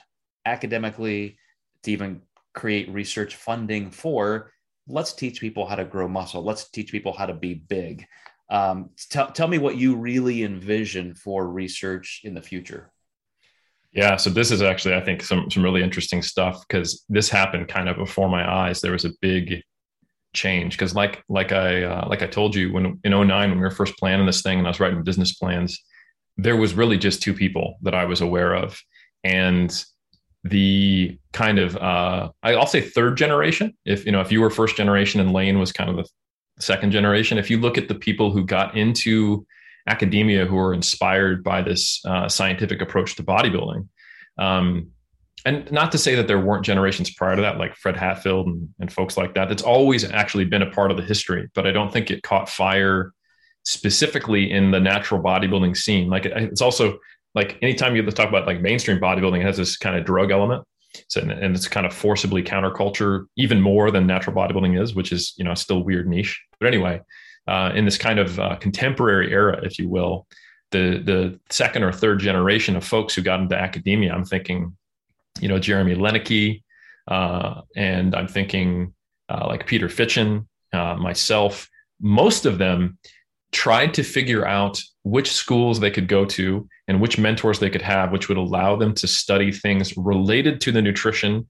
academically to even create research funding for let's teach people how to grow muscle. Let's teach people how to be big. Um, t- tell me what you really envision for research in the future yeah so this is actually i think some, some really interesting stuff because this happened kind of before my eyes there was a big change because like like i uh, like i told you when in 09 when we were first planning this thing and i was writing business plans there was really just two people that I was aware of. And the kind of uh, I'll say third generation. If you know, if you were first generation and Layne was kind of the second generation, if you look at the people who got into academia who were inspired by this uh, scientific approach to bodybuilding, um, and not to say that there weren't generations prior to that, like Fred Hatfield and, and folks like that. That's always actually been a part of the history, but I don't think it caught fire specifically in the natural bodybuilding scene. Like it's also like anytime you talk about like mainstream bodybuilding, it has this kind of drug element. So, and it's kind of forcibly counterculture even more than natural bodybuilding is, which is, you know, still weird niche. But anyway, uh, in this kind of uh, contemporary era, if you will, the, the second or third generation of folks who got into academia, I'm thinking, you know, Jeremy Loenneke, uh, and I'm thinking uh, like Peter Fitschen, uh, myself, most of them tried to figure out which schools they could go to and which mentors they could have, which would allow them to study things related to the nutrition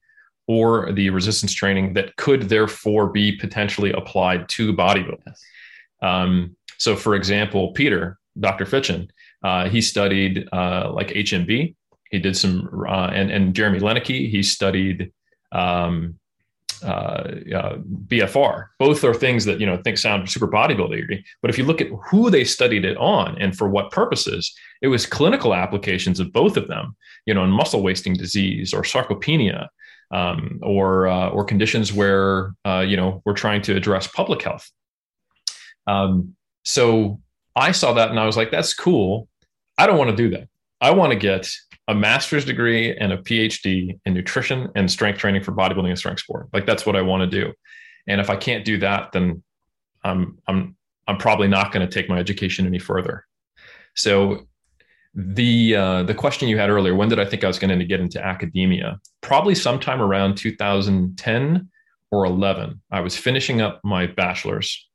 or the resistance training that could therefore be potentially applied to bodybuilding. Yes. Um, so, for example, Peter, Dr. Fitschen, uh, he studied uh, like HMB. He did some, uh, and, and Jeremy Loenneke, he studied um, uh, uh, BFR. Both are things that you know think sound super bodybuilding. But if you look at who they studied it on and for what purposes, it was clinical applications of both of them. You know, in muscle wasting disease or sarcopenia, um, or uh, or conditions where you know we're trying to address public health. Um, so I saw that and I was like, that's cool. I don't want to do that. I want to get a master's degree and a PhD in nutrition and strength training for bodybuilding and strength sport. Like that's what I want to do. And if I can't do that, then I'm I'm I'm probably not going to take my education any further. So the uh, the question you had earlier, when did I think I was going to get into academia? Probably sometime around 2010 or 11. I was finishing up my bachelor's,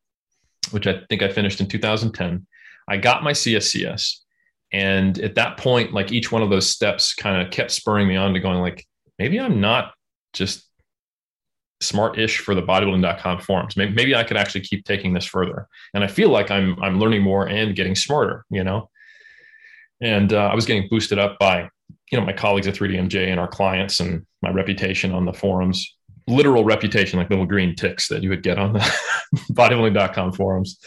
which I think I finished in 2010. I got my CSCS, and at that point, like each one of those steps, kind of kept spurring me on to going like, maybe I'm not just smart-ish for the bodybuilding.com forums. Maybe, maybe I could actually keep taking this further. And I feel like I'm I'm learning more and getting smarter, you know. And uh, I was getting boosted up by you know my colleagues at 3DMJ and our clients and my reputation on the forums. Literal reputation, like little green ticks that you would get on the bodybuilding.com forums.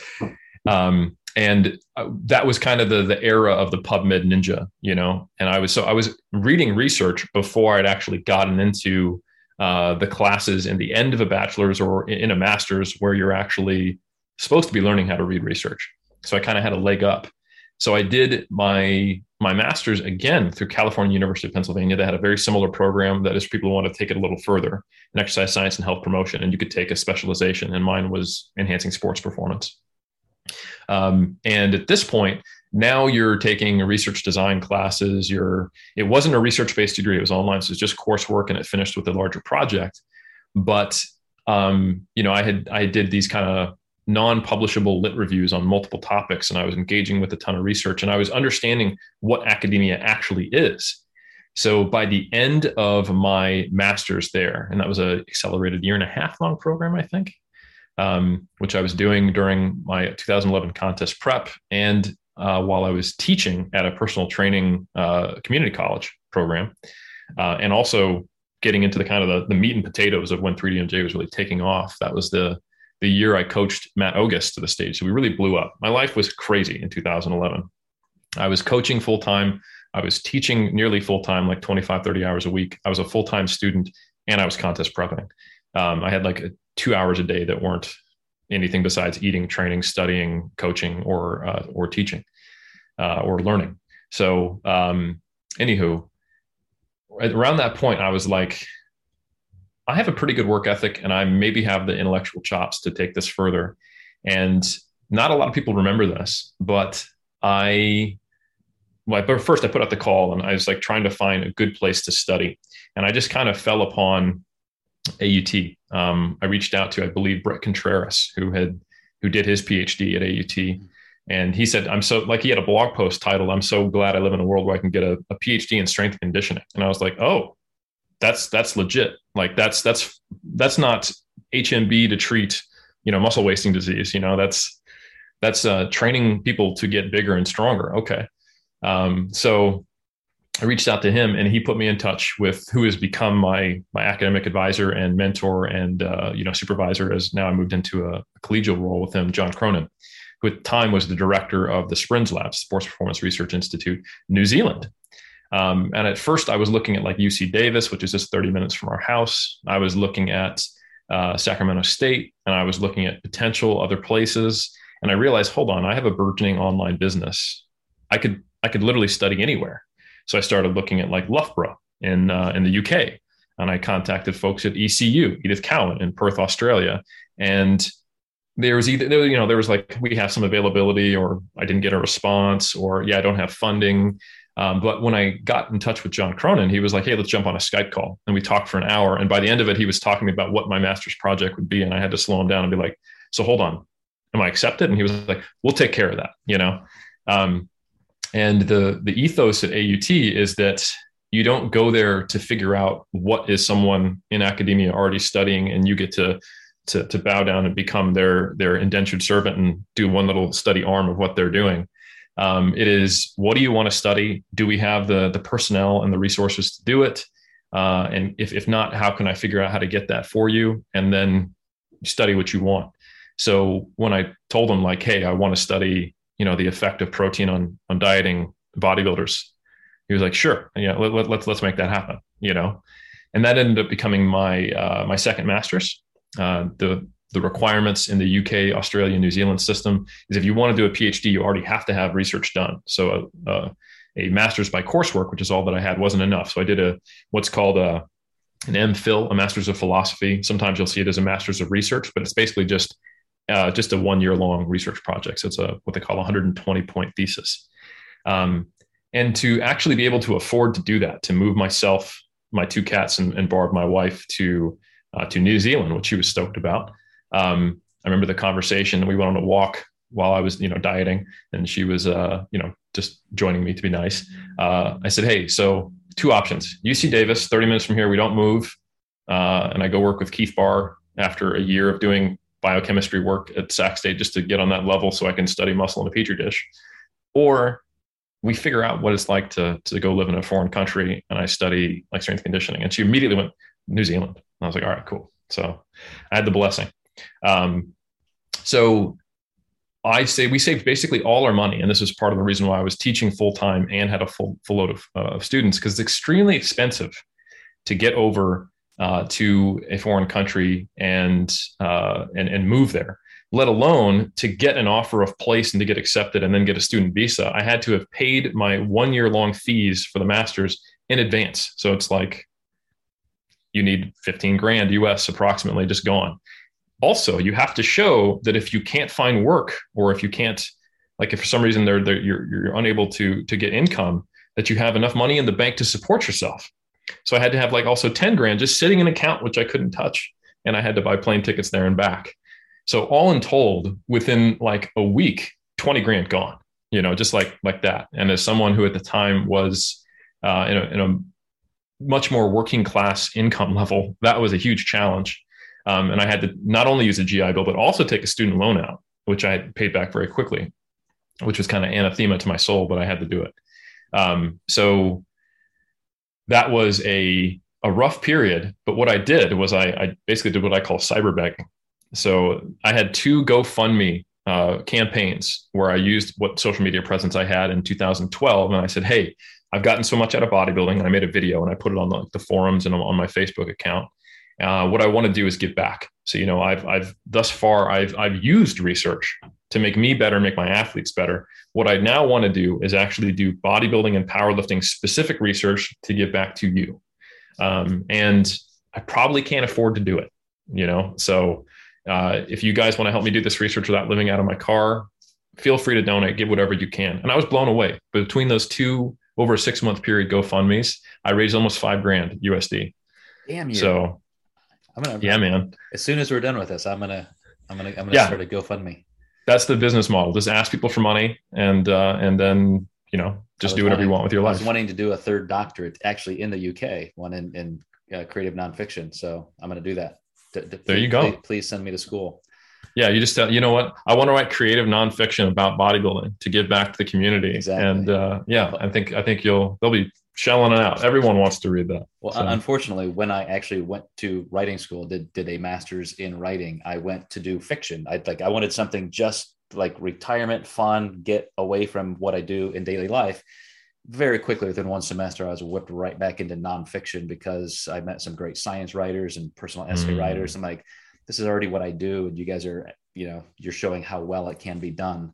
Um, and uh, that was kind of the the era of the PubMed Ninja, you know. And I was so I was reading research before I'd actually gotten into uh, the classes in the end of a bachelor's or in a master's where you're actually supposed to be learning how to read research. So I kind of had a leg up. So I did my my master's again through California University of Pennsylvania. They had a very similar program that is for people who want to take it a little further in exercise science and health promotion, and you could take a specialization. And mine was enhancing sports performance. Um, and at this point, now you're taking research design classes you're it wasn't a research based degree it was online so it's just coursework and it finished with a larger project but um, you know i had i did these kind of non-publishable lit reviews on multiple topics and i was engaging with a ton of research and i was understanding what academia actually is so by the end of my master's there and that was a accelerated year and a half long program i think um, which i was doing during my 2011 contest prep and uh, while I was teaching at a personal training uh, community college program, uh, and also getting into the kind of the, the, meat and potatoes of when 3DMJ was really taking off. That was the the year I coached Matt Ogus to the stage. So we really blew up. My life was crazy in 2011. I was coaching full time. I was teaching nearly full time, like 25, 30 hours a week. I was a full time student and I was contest prepping. Um, I had like two hours a day that weren't anything besides eating, training, studying, coaching, or uh, or teaching uh, or learning. So, um, anywho, around that point, I was like, I have a pretty good work ethic, and I maybe have the intellectual chops to take this further. And not a lot of people remember this, but I well, but first I put out the call and I was like trying to find a good place to study. And I just kind of fell upon AUT. Um, I reached out to, I believe, Bret Contreras, who had who did his PhD at AUT, and he said, "I'm so like he had a blog post titled, "I'm so glad I live in a world where I can get a, a PhD in strength conditioning." And I was like, "Oh, that's that's legit. Like that's that's that's not HMB to treat you know muscle wasting disease. You know that's that's uh, training people to get bigger and stronger. Okay, um, so I reached out to him and he put me in touch with who has become my my academic advisor and mentor and uh, you know supervisor as now I moved into a, collegial role with him, John Cronin, who at the time was the director of the SPRINZ Lab, Sports Performance Research Institute, New Zealand. Um, and at first, I was looking at like UC Davis, which is just 30 minutes from our house. I was looking at uh, Sacramento State, and I was looking at potential other places. And I realized, hold on, I have a burgeoning online business. I could I could literally study anywhere. So I started looking at like Loughborough in uh, in the UK, and I contacted folks at ECU, Edith Cowan in Perth, Australia, and there was either you know there was like we have some availability, or I didn't get a response, or yeah, I don't have funding. Um, but when I got in touch with John Cronin, he was like, "Hey, let's jump on a Skype call," and we talked for an hour. And by the end of it, he was talking me about what my master's project would be, and I had to slow him down and be like, "So hold on, am I accepted?" And he was like, "We'll take care of that," you know. Um, and the the ethos at AUT is that you don't go there to figure out what is someone in academia already studying, and you get to to, to bow down and become their their indentured servant and do one little study arm of what they're doing. Um, it is what do you want to study? Do we have the the personnel and the resources to do it? Uh, and if if not, how can I figure out how to get that for you? And then study what you want. So when I told them like, hey, I want to study you know the effect of protein on on dieting bodybuilders he was like sure yeah let, let, let's let's make that happen you know and that ended up becoming my uh, my second master's. Uh, the the requirements in the UK, Australia, New Zealand system is if you want to do a PhD, you already have to have research done. So uh, a master's by coursework, which is all that I had, wasn't enough. So I did a what's called a an MPhil, a master's of philosophy. Sometimes you'll see it as a master's of research, but it's basically just uh, just a one year long research project. So it's a what they call a 120 point thesis. Um, and to actually be able to afford to do that, to move myself, my two cats, and, and Barb, my wife, to uh, to New Zealand, which she was stoked about. Um, I remember the conversation. We went on a walk while I was, you know, dieting, and she was, uh, you know, just joining me to be nice. Uh, I said, "Hey, so two options: UC Davis, 30 minutes from here. We don't move, uh, and I go work with Keith Barr after a year of doing biochemistry work at Sac State just to get on that level, so I can study muscle in a petri dish, or we figure out what it's like to to go live in a foreign country, and I study like strength conditioning." And she immediately went New Zealand. And I was like, "All right, cool." So I had the blessing. Um, so I say we saved basically all our money, and this was part of the reason why I was teaching full time and had a full full load of, uh, of students because it's extremely expensive to get over uh, to a foreign country and uh, and and move there. Let alone to get an offer of place and to get accepted and then get a student visa. I had to have paid my one year long fees for the masters in advance. So it's like you need 15 grand US approximately just gone also you have to show that if you can't find work or if you can't like if for some reason they're, they're you're, you're unable to to get income that you have enough money in the bank to support yourself. So i had to have like also 10 grand just sitting in an account which i couldn't touch and i had to buy plane tickets there and back. So all in told within like a week 20 grand gone you know just like like that. And as someone who at the time was uh, in, a, in a much more working class income level that was a huge challenge um, and I had to not only use a GI Bill, but also take a student loan out, which I paid back very quickly, which was kind of anathema to my soul, but I had to do it. Um, so that was a, a rough period. But what I did was I, I basically did what I call cyber begging. So I had two GoFundMe uh, campaigns where I used what social media presence I had in 2012. And I said, Hey, I've gotten so much out of bodybuilding. And I made a video and I put it on the, the forums and on my Facebook account. Uh, what I want to do is give back. So, you know, I've, I've thus far, I've, I've used research to make me better, make my athletes better. What I now want to do is actually do bodybuilding and powerlifting specific research to give back to you. Um, and I probably can't afford to do it, you know? So, uh, if you guys want to help me do this research without living out of my car, feel free to donate, give whatever you can. And I was blown away. But between those two over a six month period GoFundMe's, I raised almost five grand USD. Damn you. So I'm gonna. Yeah, man. As soon as we're done with this, I'm gonna. I'm gonna. I'm gonna yeah. start a GoFundMe. That's the business model. Just ask people for money, and uh, and then you know just do whatever wanting, you want with your life. I was wanting to do a third doctorate, actually in the UK, one in in uh, creative nonfiction. So I'm gonna do that. D- d- there you go. Please, please, send me to school. Yeah, you just tell you know what I want to write creative nonfiction about bodybuilding to give back to the community. Exactly. And uh, yeah, I think I think you'll they'll be shelling it out. Everyone wants to read that. Well, so. unfortunately, when I actually went to writing school, did did a master's in writing, I went to do fiction. I like I wanted something just like retirement, fun, get away from what I do in daily life. Very quickly, within one semester, I was whipped right back into nonfiction because I met some great science writers and personal essay mm. writers. I'm like, this is already what I do, and you guys are, you know, you're showing how well it can be done.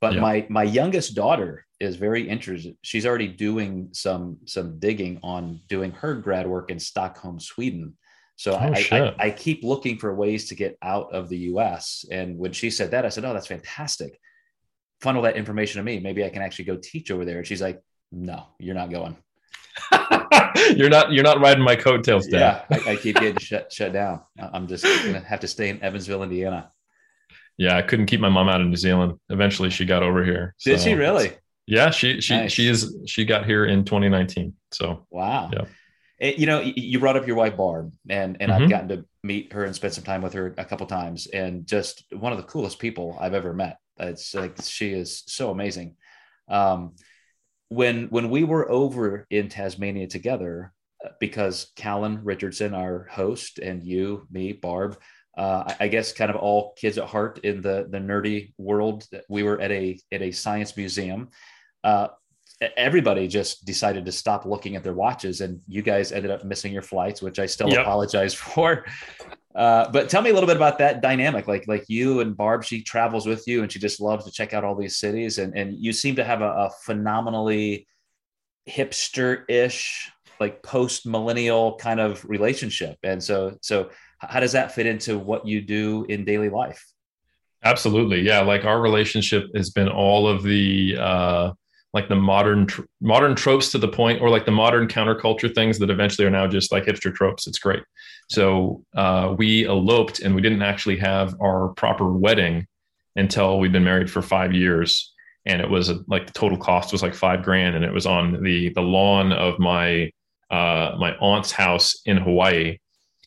But yeah. my my youngest daughter is very interested. She's already doing some some digging on doing her grad work in Stockholm, Sweden. So oh, I, I, I, keep looking for ways to get out of the U.S. And when she said that, I said, "Oh, that's fantastic." Funnel that information to me. Maybe I can actually go teach over there. And she's like, "No, you're not going." you're not you're not riding my coattails, Dad. Yeah, I, I keep getting shut shut down. I'm just gonna have to stay in Evansville, Indiana yeah, I couldn't keep my mom out of New Zealand. Eventually, she got over here. So Did she really? Yeah, she she nice. she is she got here in 2019. So wow. Yeah. It, you know, you brought up your wife Barb, and and mm-hmm. I've gotten to meet her and spend some time with her a couple times, and just one of the coolest people I've ever met. It's like she is so amazing. Um, when when we were over in Tasmania together, uh, because Callan Richardson, our host, and you, me, Barb, uh, I guess kind of all kids at heart in the the nerdy world. We were at a at a science museum. Uh, everybody just decided to stop looking at their watches and you guys ended up missing your flights which i still yep. apologize for. Uh, but tell me a little bit about that dynamic. Like like you and barb she travels with you and she just loves to check out all these cities and and you seem to have a, a phenomenally hipster-ish like post millennial kind of relationship. And so so how does that fit into what you do in daily life? Absolutely. Yeah like our relationship has been all of the uh like the modern modern tropes to the point or like the modern counterculture things that eventually are now just like hipster tropes. It's great. So uh, we eloped and we didn't actually have our proper wedding until we'd been married for five years. And it was a, like the total cost was like five grand and it was on the the lawn of my uh, my aunt's house in hawaii.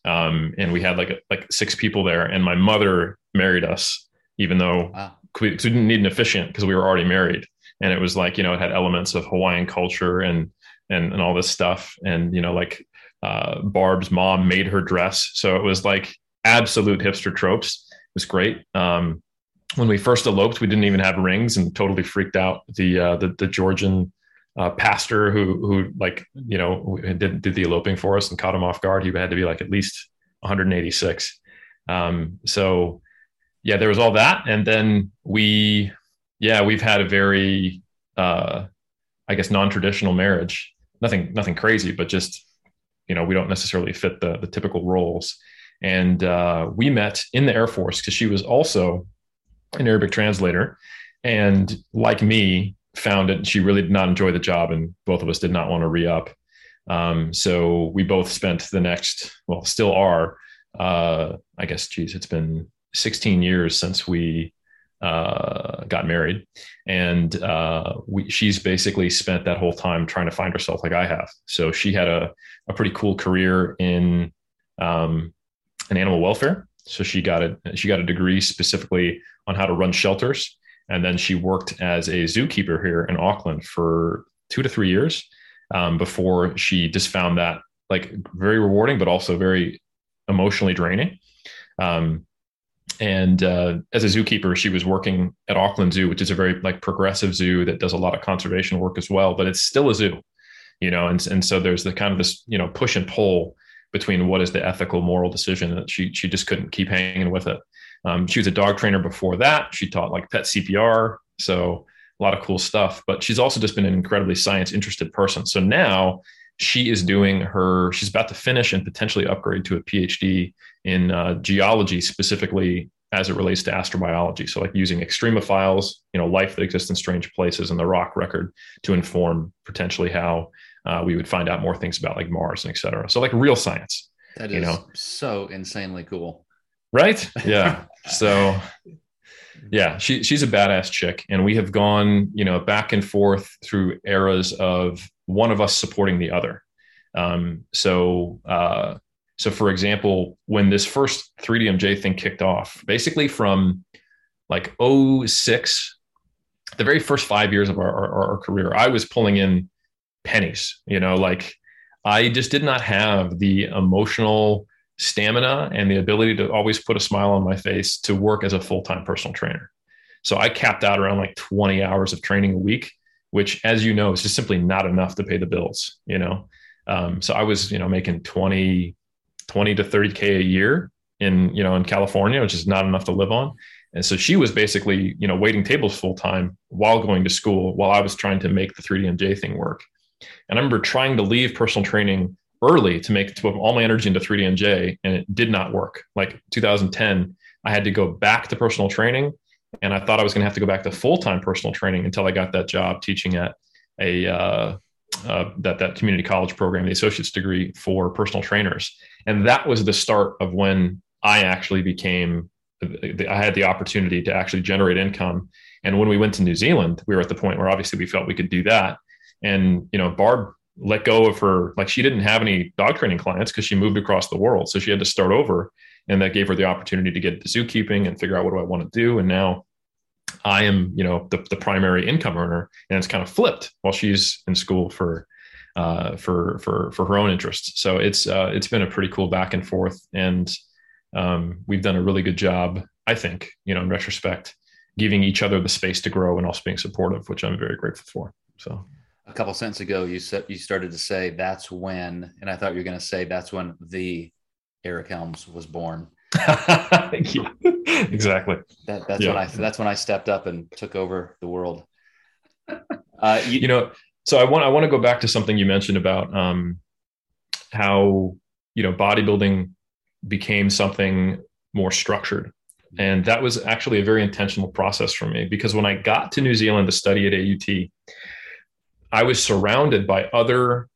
Um, and we had like like six people there and my mother married us even though wow. we, we didn't need an officiant because we were already married and it was like you know it had elements of Hawaiian culture and and and all this stuff. And you know like uh, Barb's mom made her dress. So it was like absolute hipster tropes. It was great. Um, when we first eloped we didn't even have rings and totally freaked out the uh, the, the Georgian uh, pastor who who like you know did did the eloping for us and caught him off guard. He had to be like at least 186 um, so yeah there was all that. And then we yeah, we've had a very, uh, I guess, non-traditional marriage. Nothing, nothing crazy, but just, you know, we don't necessarily fit the the typical roles. And uh, we met in the Air Force because she was also an Arabic translator, and like me, found it. She really did not enjoy the job, and both of us did not want to re-up. Um, so we both spent the next, well, still are. Uh, I guess, geez, it's been 16 years since we uh, got married, and uh, we, she's basically spent that whole time trying to find herself like I have. So she had a, a pretty cool career in um, in animal welfare. So she got a she got a degree specifically on how to run shelters, and then she worked as a zookeeper here in Auckland for two to three years um, before she just found that like very rewarding, but also very emotionally draining. Um, and uh, as a zookeeper she was working at auckland zoo which is a very like progressive zoo that does a lot of conservation work as well but it's still a zoo you know and, and so there's the kind of this you know push and pull between what is the ethical moral decision that she she just couldn't keep hanging with it. Um, she was a dog trainer before that. She taught like pet cpr so a lot of cool stuff but she's also just been an incredibly science interested person. So now she is doing her she's about to finish and potentially upgrade to a phd in uh, geology specifically as it relates to astrobiology. So like using extremophiles you know life that exists in strange places and the rock record to inform potentially how uh, we would find out more things about like mars and et cetera. So like real science that is you know? so insanely cool. Right? Yeah. So yeah, she, she's a badass chick. And we have gone, you know, back and forth through eras of one of us supporting the other. Um, so, uh, so for example, when this first 3DMJ thing kicked off, basically from like 06, the very first five years of our, our, our career, I was pulling in pennies, you know, like I just did not have the emotional stamina and the ability to always put a smile on my face to work as a full-time personal trainer. So I capped out around like 20 hours of training a week, which as you know is just simply not enough to pay the bills, you know. Um, so I was, you know, making 20 20 to 30k a year in, you know, in California, which is not enough to live on. And so she was basically, you know, waiting tables full time while going to school while I was trying to make the 3DMJ thing work. And I remember trying to leave personal training early to make to put all my energy into 3DMJ, and it did not work. Like 2010, I had to go back to personal training, and I thought I was going to have to go back to full time personal training until I got that job teaching at a uh, uh, that that community college program, the associate's degree for personal trainers, and that was the start of when I actually became. I had the opportunity to actually generate income, and when we went to New Zealand, we were at the point where obviously we felt we could do that. And you know, Barb let go of her like she didn't have any dog training clients because she moved across the world so she had to start over and that gave her the opportunity to get into zookeeping and figure out what do i want to do. And now i am you know the, the primary income earner and it's kind of flipped while she's in school for uh, for for for her own interests. So it's uh, it's been a pretty cool back and forth. And um, we've done a really good job i think you know in retrospect giving each other the space to grow and also being supportive which i'm very grateful for. So. A couple cents ago, you said you started to say that's when, and I thought you were going to say that's when the Eric Helms was born. yeah, exactly. That, that's yeah. when I that's when I stepped up and took over the world. Uh, you, you, know, so I want I want to go back to something you mentioned about um, how you know bodybuilding became something more structured, and that was actually a very intentional process for me because when I got to New Zealand to study at AUT, I was surrounded by other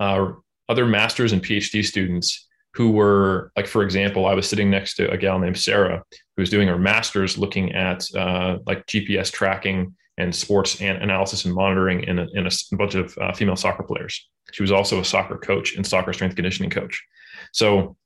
uh, other masters and PhD students who were like, for example, I was sitting next to a gal named Sarah who was doing her master's looking at uh, like GPS tracking and sports and analysis and monitoring in a, in a bunch of uh, female soccer players. She was also a soccer coach and soccer strength conditioning coach. So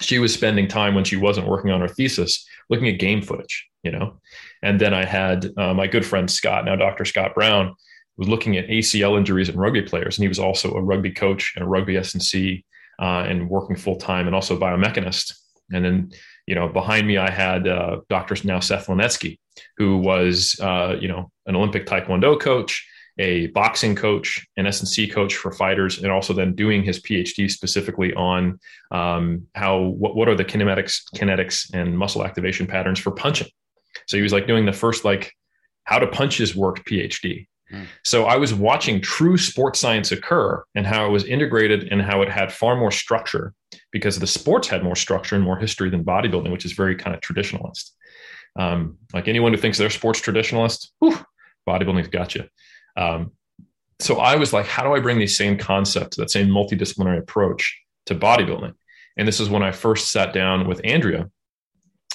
she was spending time when she wasn't working on her thesis looking at game footage, you know. And then I had uh, my good friend Scott, now Dr. Scott Brown, was looking at ACL injuries in rugby players, and he was also a rugby coach and a rugby S&C uh, and working full time, and also biomechanist. And then, you know, behind me, I had uh, Dr. now Seth Lenetsky, who was, uh, you know, an Olympic Taekwondo coach, a boxing coach, an S&C coach for fighters, and also then doing his PhD specifically on um, how what, what are the kinematics, kinetics, and muscle activation patterns for punching. So he was like doing the first like how to punches work PhD. Hmm. So I was watching true sports science occur and how it was integrated and how it had far more structure because the sports had more structure and more history than bodybuilding, which is very kind of traditionalist. Um, like anyone who thinks they're sports traditionalist, whew, bodybuilding's got you. Um, so I was like, how do I bring these same concepts, that same multidisciplinary approach to bodybuilding? And this is when I first sat down with Andrea.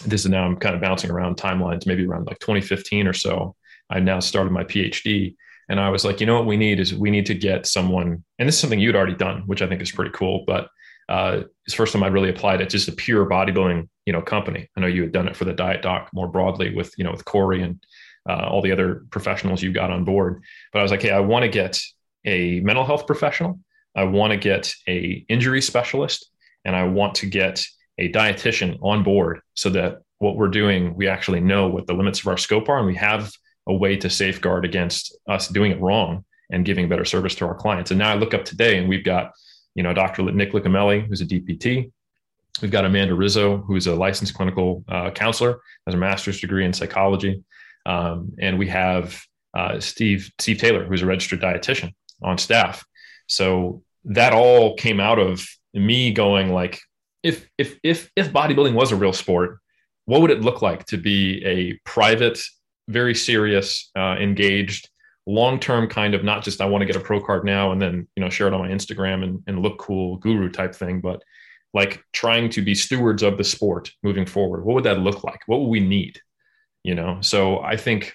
This is now I'm kind of bouncing around timelines, maybe around like 2015 or so. I now started my PhD and I was like, you know what we need is we need to get someone, and this is something you'd already done, which I think is pretty cool. But uh, it's first time I really applied it, just a pure bodybuilding, you know, company. I know you had done it for the diet doc more broadly with, you know, with Corey and uh, all the other professionals you got on board. But I was like, hey, I want to get a mental health professional. I want to get a injury specialist, and I want to get a dietitian on board so that what we're doing, we actually know what the limits of our scope are, and we have a way to safeguard against us doing it wrong and giving better service to our clients. And now I look up today and we've got, you know, Dr. Nick Licamelli, who's a DPT. We've got Amanda Rizzo, who's a licensed clinical uh, counselor, has a master's degree in psychology. Um, and we have uh, Steve, Steve Taylor, who's a registered dietitian on staff. So that all came out of me going like, if, if, if, if bodybuilding was a real sport, what would it look like to be a private very serious, uh, engaged, long term kind of not just I want to get a pro card now and then you know share it on my Instagram and, and look cool guru type thing, but like trying to be stewards of the sport moving forward. What would that look like? What would we need? You know, so I think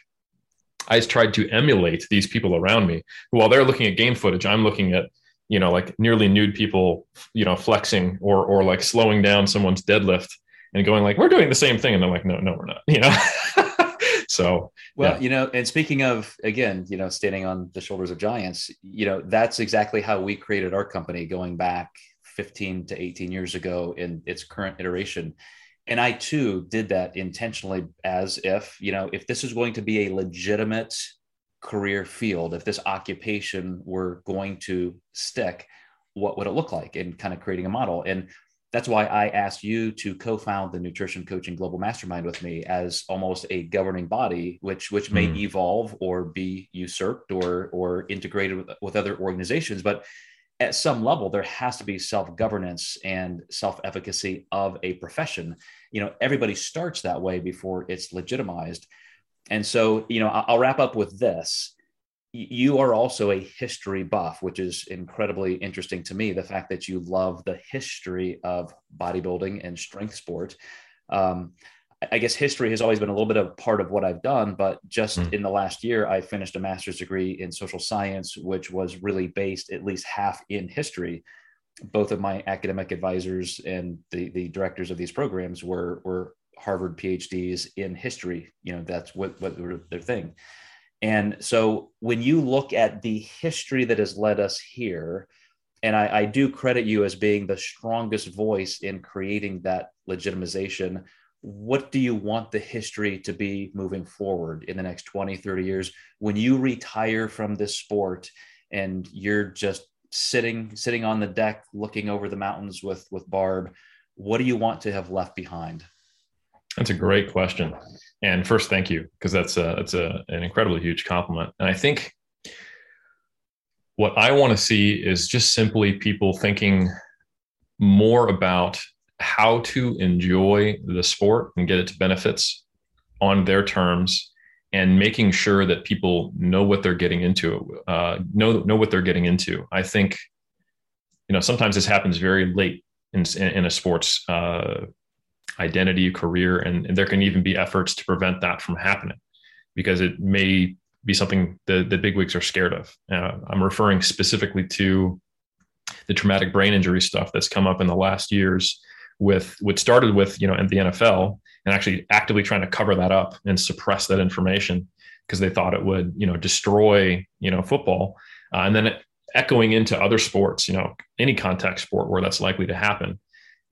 I tried to emulate these people around me who, while they're looking at game footage, I'm looking at you know like nearly nude people you know flexing or or like slowing down someone's deadlift and going like we're doing the same thing and they're like no no we're not you know So, well, yeah. you know, and speaking of again, you know, standing on the shoulders of giants, you know, that's exactly how we created our company going back 15 to 18 years ago in its current iteration. And I too did that intentionally as if, you know, if this is going to be a legitimate career field, if this occupation were going to stick, what would it look like? And kind of creating a model. And that's why I asked you to co-found the Nutrition Coaching Global Mastermind with me as almost a governing body, which which may mm. evolve or be usurped or or integrated with, with other organizations. But at some level, there has to be self-governance and self-efficacy of a profession. You know, everybody starts that way before it's legitimized. And so, you know, I'll wrap up with this you are also a history buff, which is incredibly interesting to me. The fact that you love the history of bodybuilding and strength sport. Um, I guess history has always been a little bit of part of what I've done, but just mm. in the last year, I finished a master's degree in social science, which was really based at least half in history. Both of my academic advisors and the, the directors of these programs were, were Harvard PhDs in history. You know, that's what, what their thing. And so when you look at the history that has led us here, and I, I, do credit you as being the strongest voice in creating that legitimization. What do you want the history to be moving forward in the next 20, 30 years when you retire from this sport and you're just sitting sitting on the deck looking over the mountains with with Barb, what do you want to have left behind? That's a great question. And first, thank you because that's a that's a, an incredibly huge compliment. And I think what I want to see is just simply people thinking more about how to enjoy the sport and get its benefits on their terms and making sure that people know what they're getting into uh, know know what they're getting into i think you know sometimes this happens very late in, in a sports uh, identity career and, and, there can even be efforts to prevent that from happening because it may be something the, the big wigs are scared of. Uh, i'm referring specifically to the traumatic brain injury stuff that's come up in the last years with what started with you know in the nfl and actually actively trying to cover that up and suppress that information because they thought it would you know destroy you know football. Uh, and then echoing into other sports you know any contact sport where that's likely to happen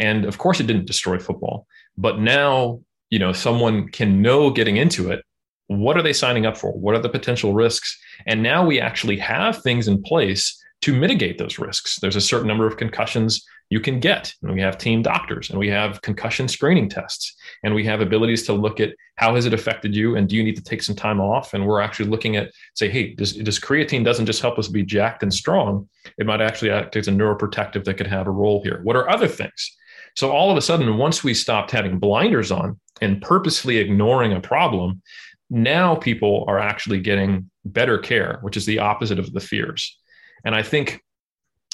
and of course it didn't destroy football but now you know someone can know getting into it what are they signing up for what are the potential risks and now we actually have things in place to mitigate those risks there's a certain number of concussions you can get. And we have team doctors and we have concussion screening tests and we have abilities to look at how has it affected you and do you need to take some time off? And we're actually looking at say, hey, does, does creatine doesn't just help us be jacked and strong. It might actually act as a neuroprotective that could have a role here. What are other things? So all of a sudden, once we stopped having blinders on and purposely ignoring a problem, now people are actually getting better care, which is the opposite of the fears. And I think,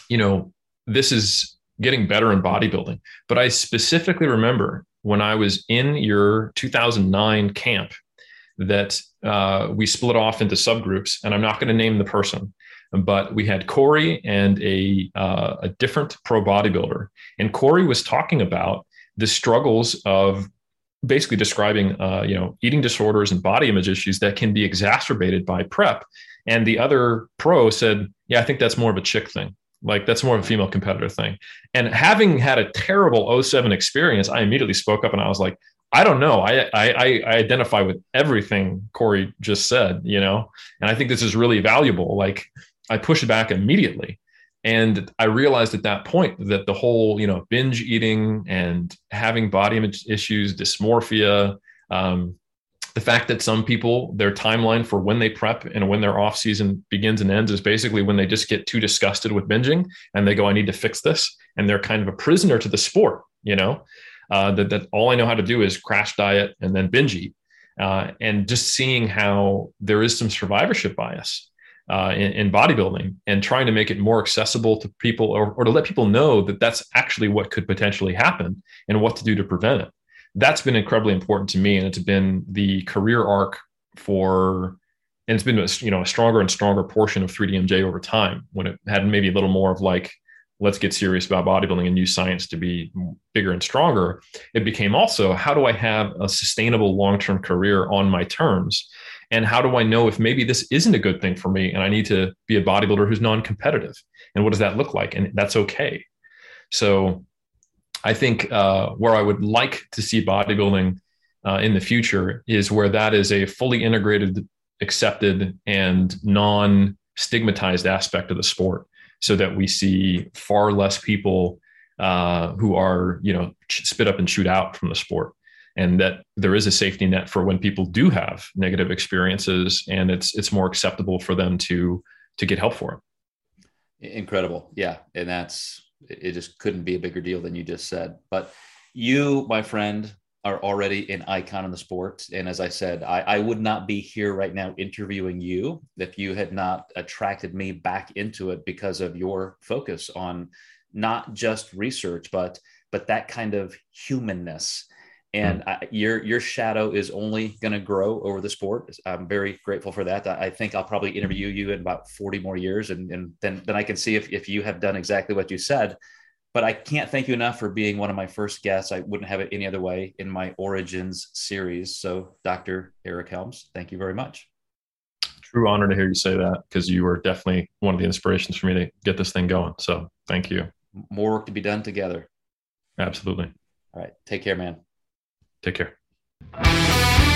you know, this is getting better in bodybuilding. But I specifically remember when I was in your 2009 camp that uh, we split off into subgroups, and I'm not going to name the person, but we had Corey and a uh, a different pro bodybuilder, and Corey was talking about the struggles of basically describing uh, you know eating disorders and body image issues that can be exacerbated by prep and the other pro said yeah i think that's more of a chick thing like that's more of a female competitor thing. And having had a terrible 07 experience, I immediately spoke up and I was like, I don't know. I, I, I identify with everything Corey just said, you know, and I think this is really valuable. Like I pushed back immediately. And I realized at that point that the whole, you know, binge eating and having body image issues, dysmorphia, um, the fact that some people their timeline for when they prep and when their off season begins and ends is basically when they just get too disgusted with binging and they go i need to fix this. And they're kind of a prisoner to the sport you know? Uh, that, that all i know how to do is crash diet and then binge eat. Uh, and just seeing how there is some survivorship bias uh, in, in, bodybuilding and trying to make it more accessible to people or, or to let people know that that's actually what could potentially happen and what to do to prevent it. That's been incredibly important to me and it's been the career arc for and it's been a, you know a stronger and stronger portion of 3dmj over time when it had maybe a little more of like let's get serious about bodybuilding and use science to be bigger and stronger. It became also how do i have a sustainable long-term career on my terms? And how do i know if maybe this isn't a good thing for me and i need to be a bodybuilder who's non-competitive? And what does that look like? And that's okay. So I think uh, where I would like to see bodybuilding uh, in the future is where that is a fully integrated, accepted, and non stigmatized aspect of the sport so that we see far less people uh, who are, you know, spit up and shoot out from the sport. And that there is a safety net for when people do have negative experiences, and it's it's more acceptable for them to to get help for it. Incredible, yeah, and that's it just couldn't be a bigger deal than you just said. But you, my friend, are already an icon in the sport. And as I said, I, I, would not be here right now interviewing you if you had not attracted me back into it because of your focus on not just research, but but that kind of humanness and mm. I, your your shadow is only going to grow over the sport. I'm very grateful for that. I, think I'll probably interview you in about 40 more years, and, and then then I can see if if you have done exactly what you said. But I can't thank you enough for being one of my first guests. I wouldn't have it any other way in my Origins series. So, Dr. Eric Helms, thank you very much. True honor to hear you say that because you were definitely one of the inspirations for me to get this thing going. So, thank you. More work to be done together. Absolutely. All right. Take care, man. Take care.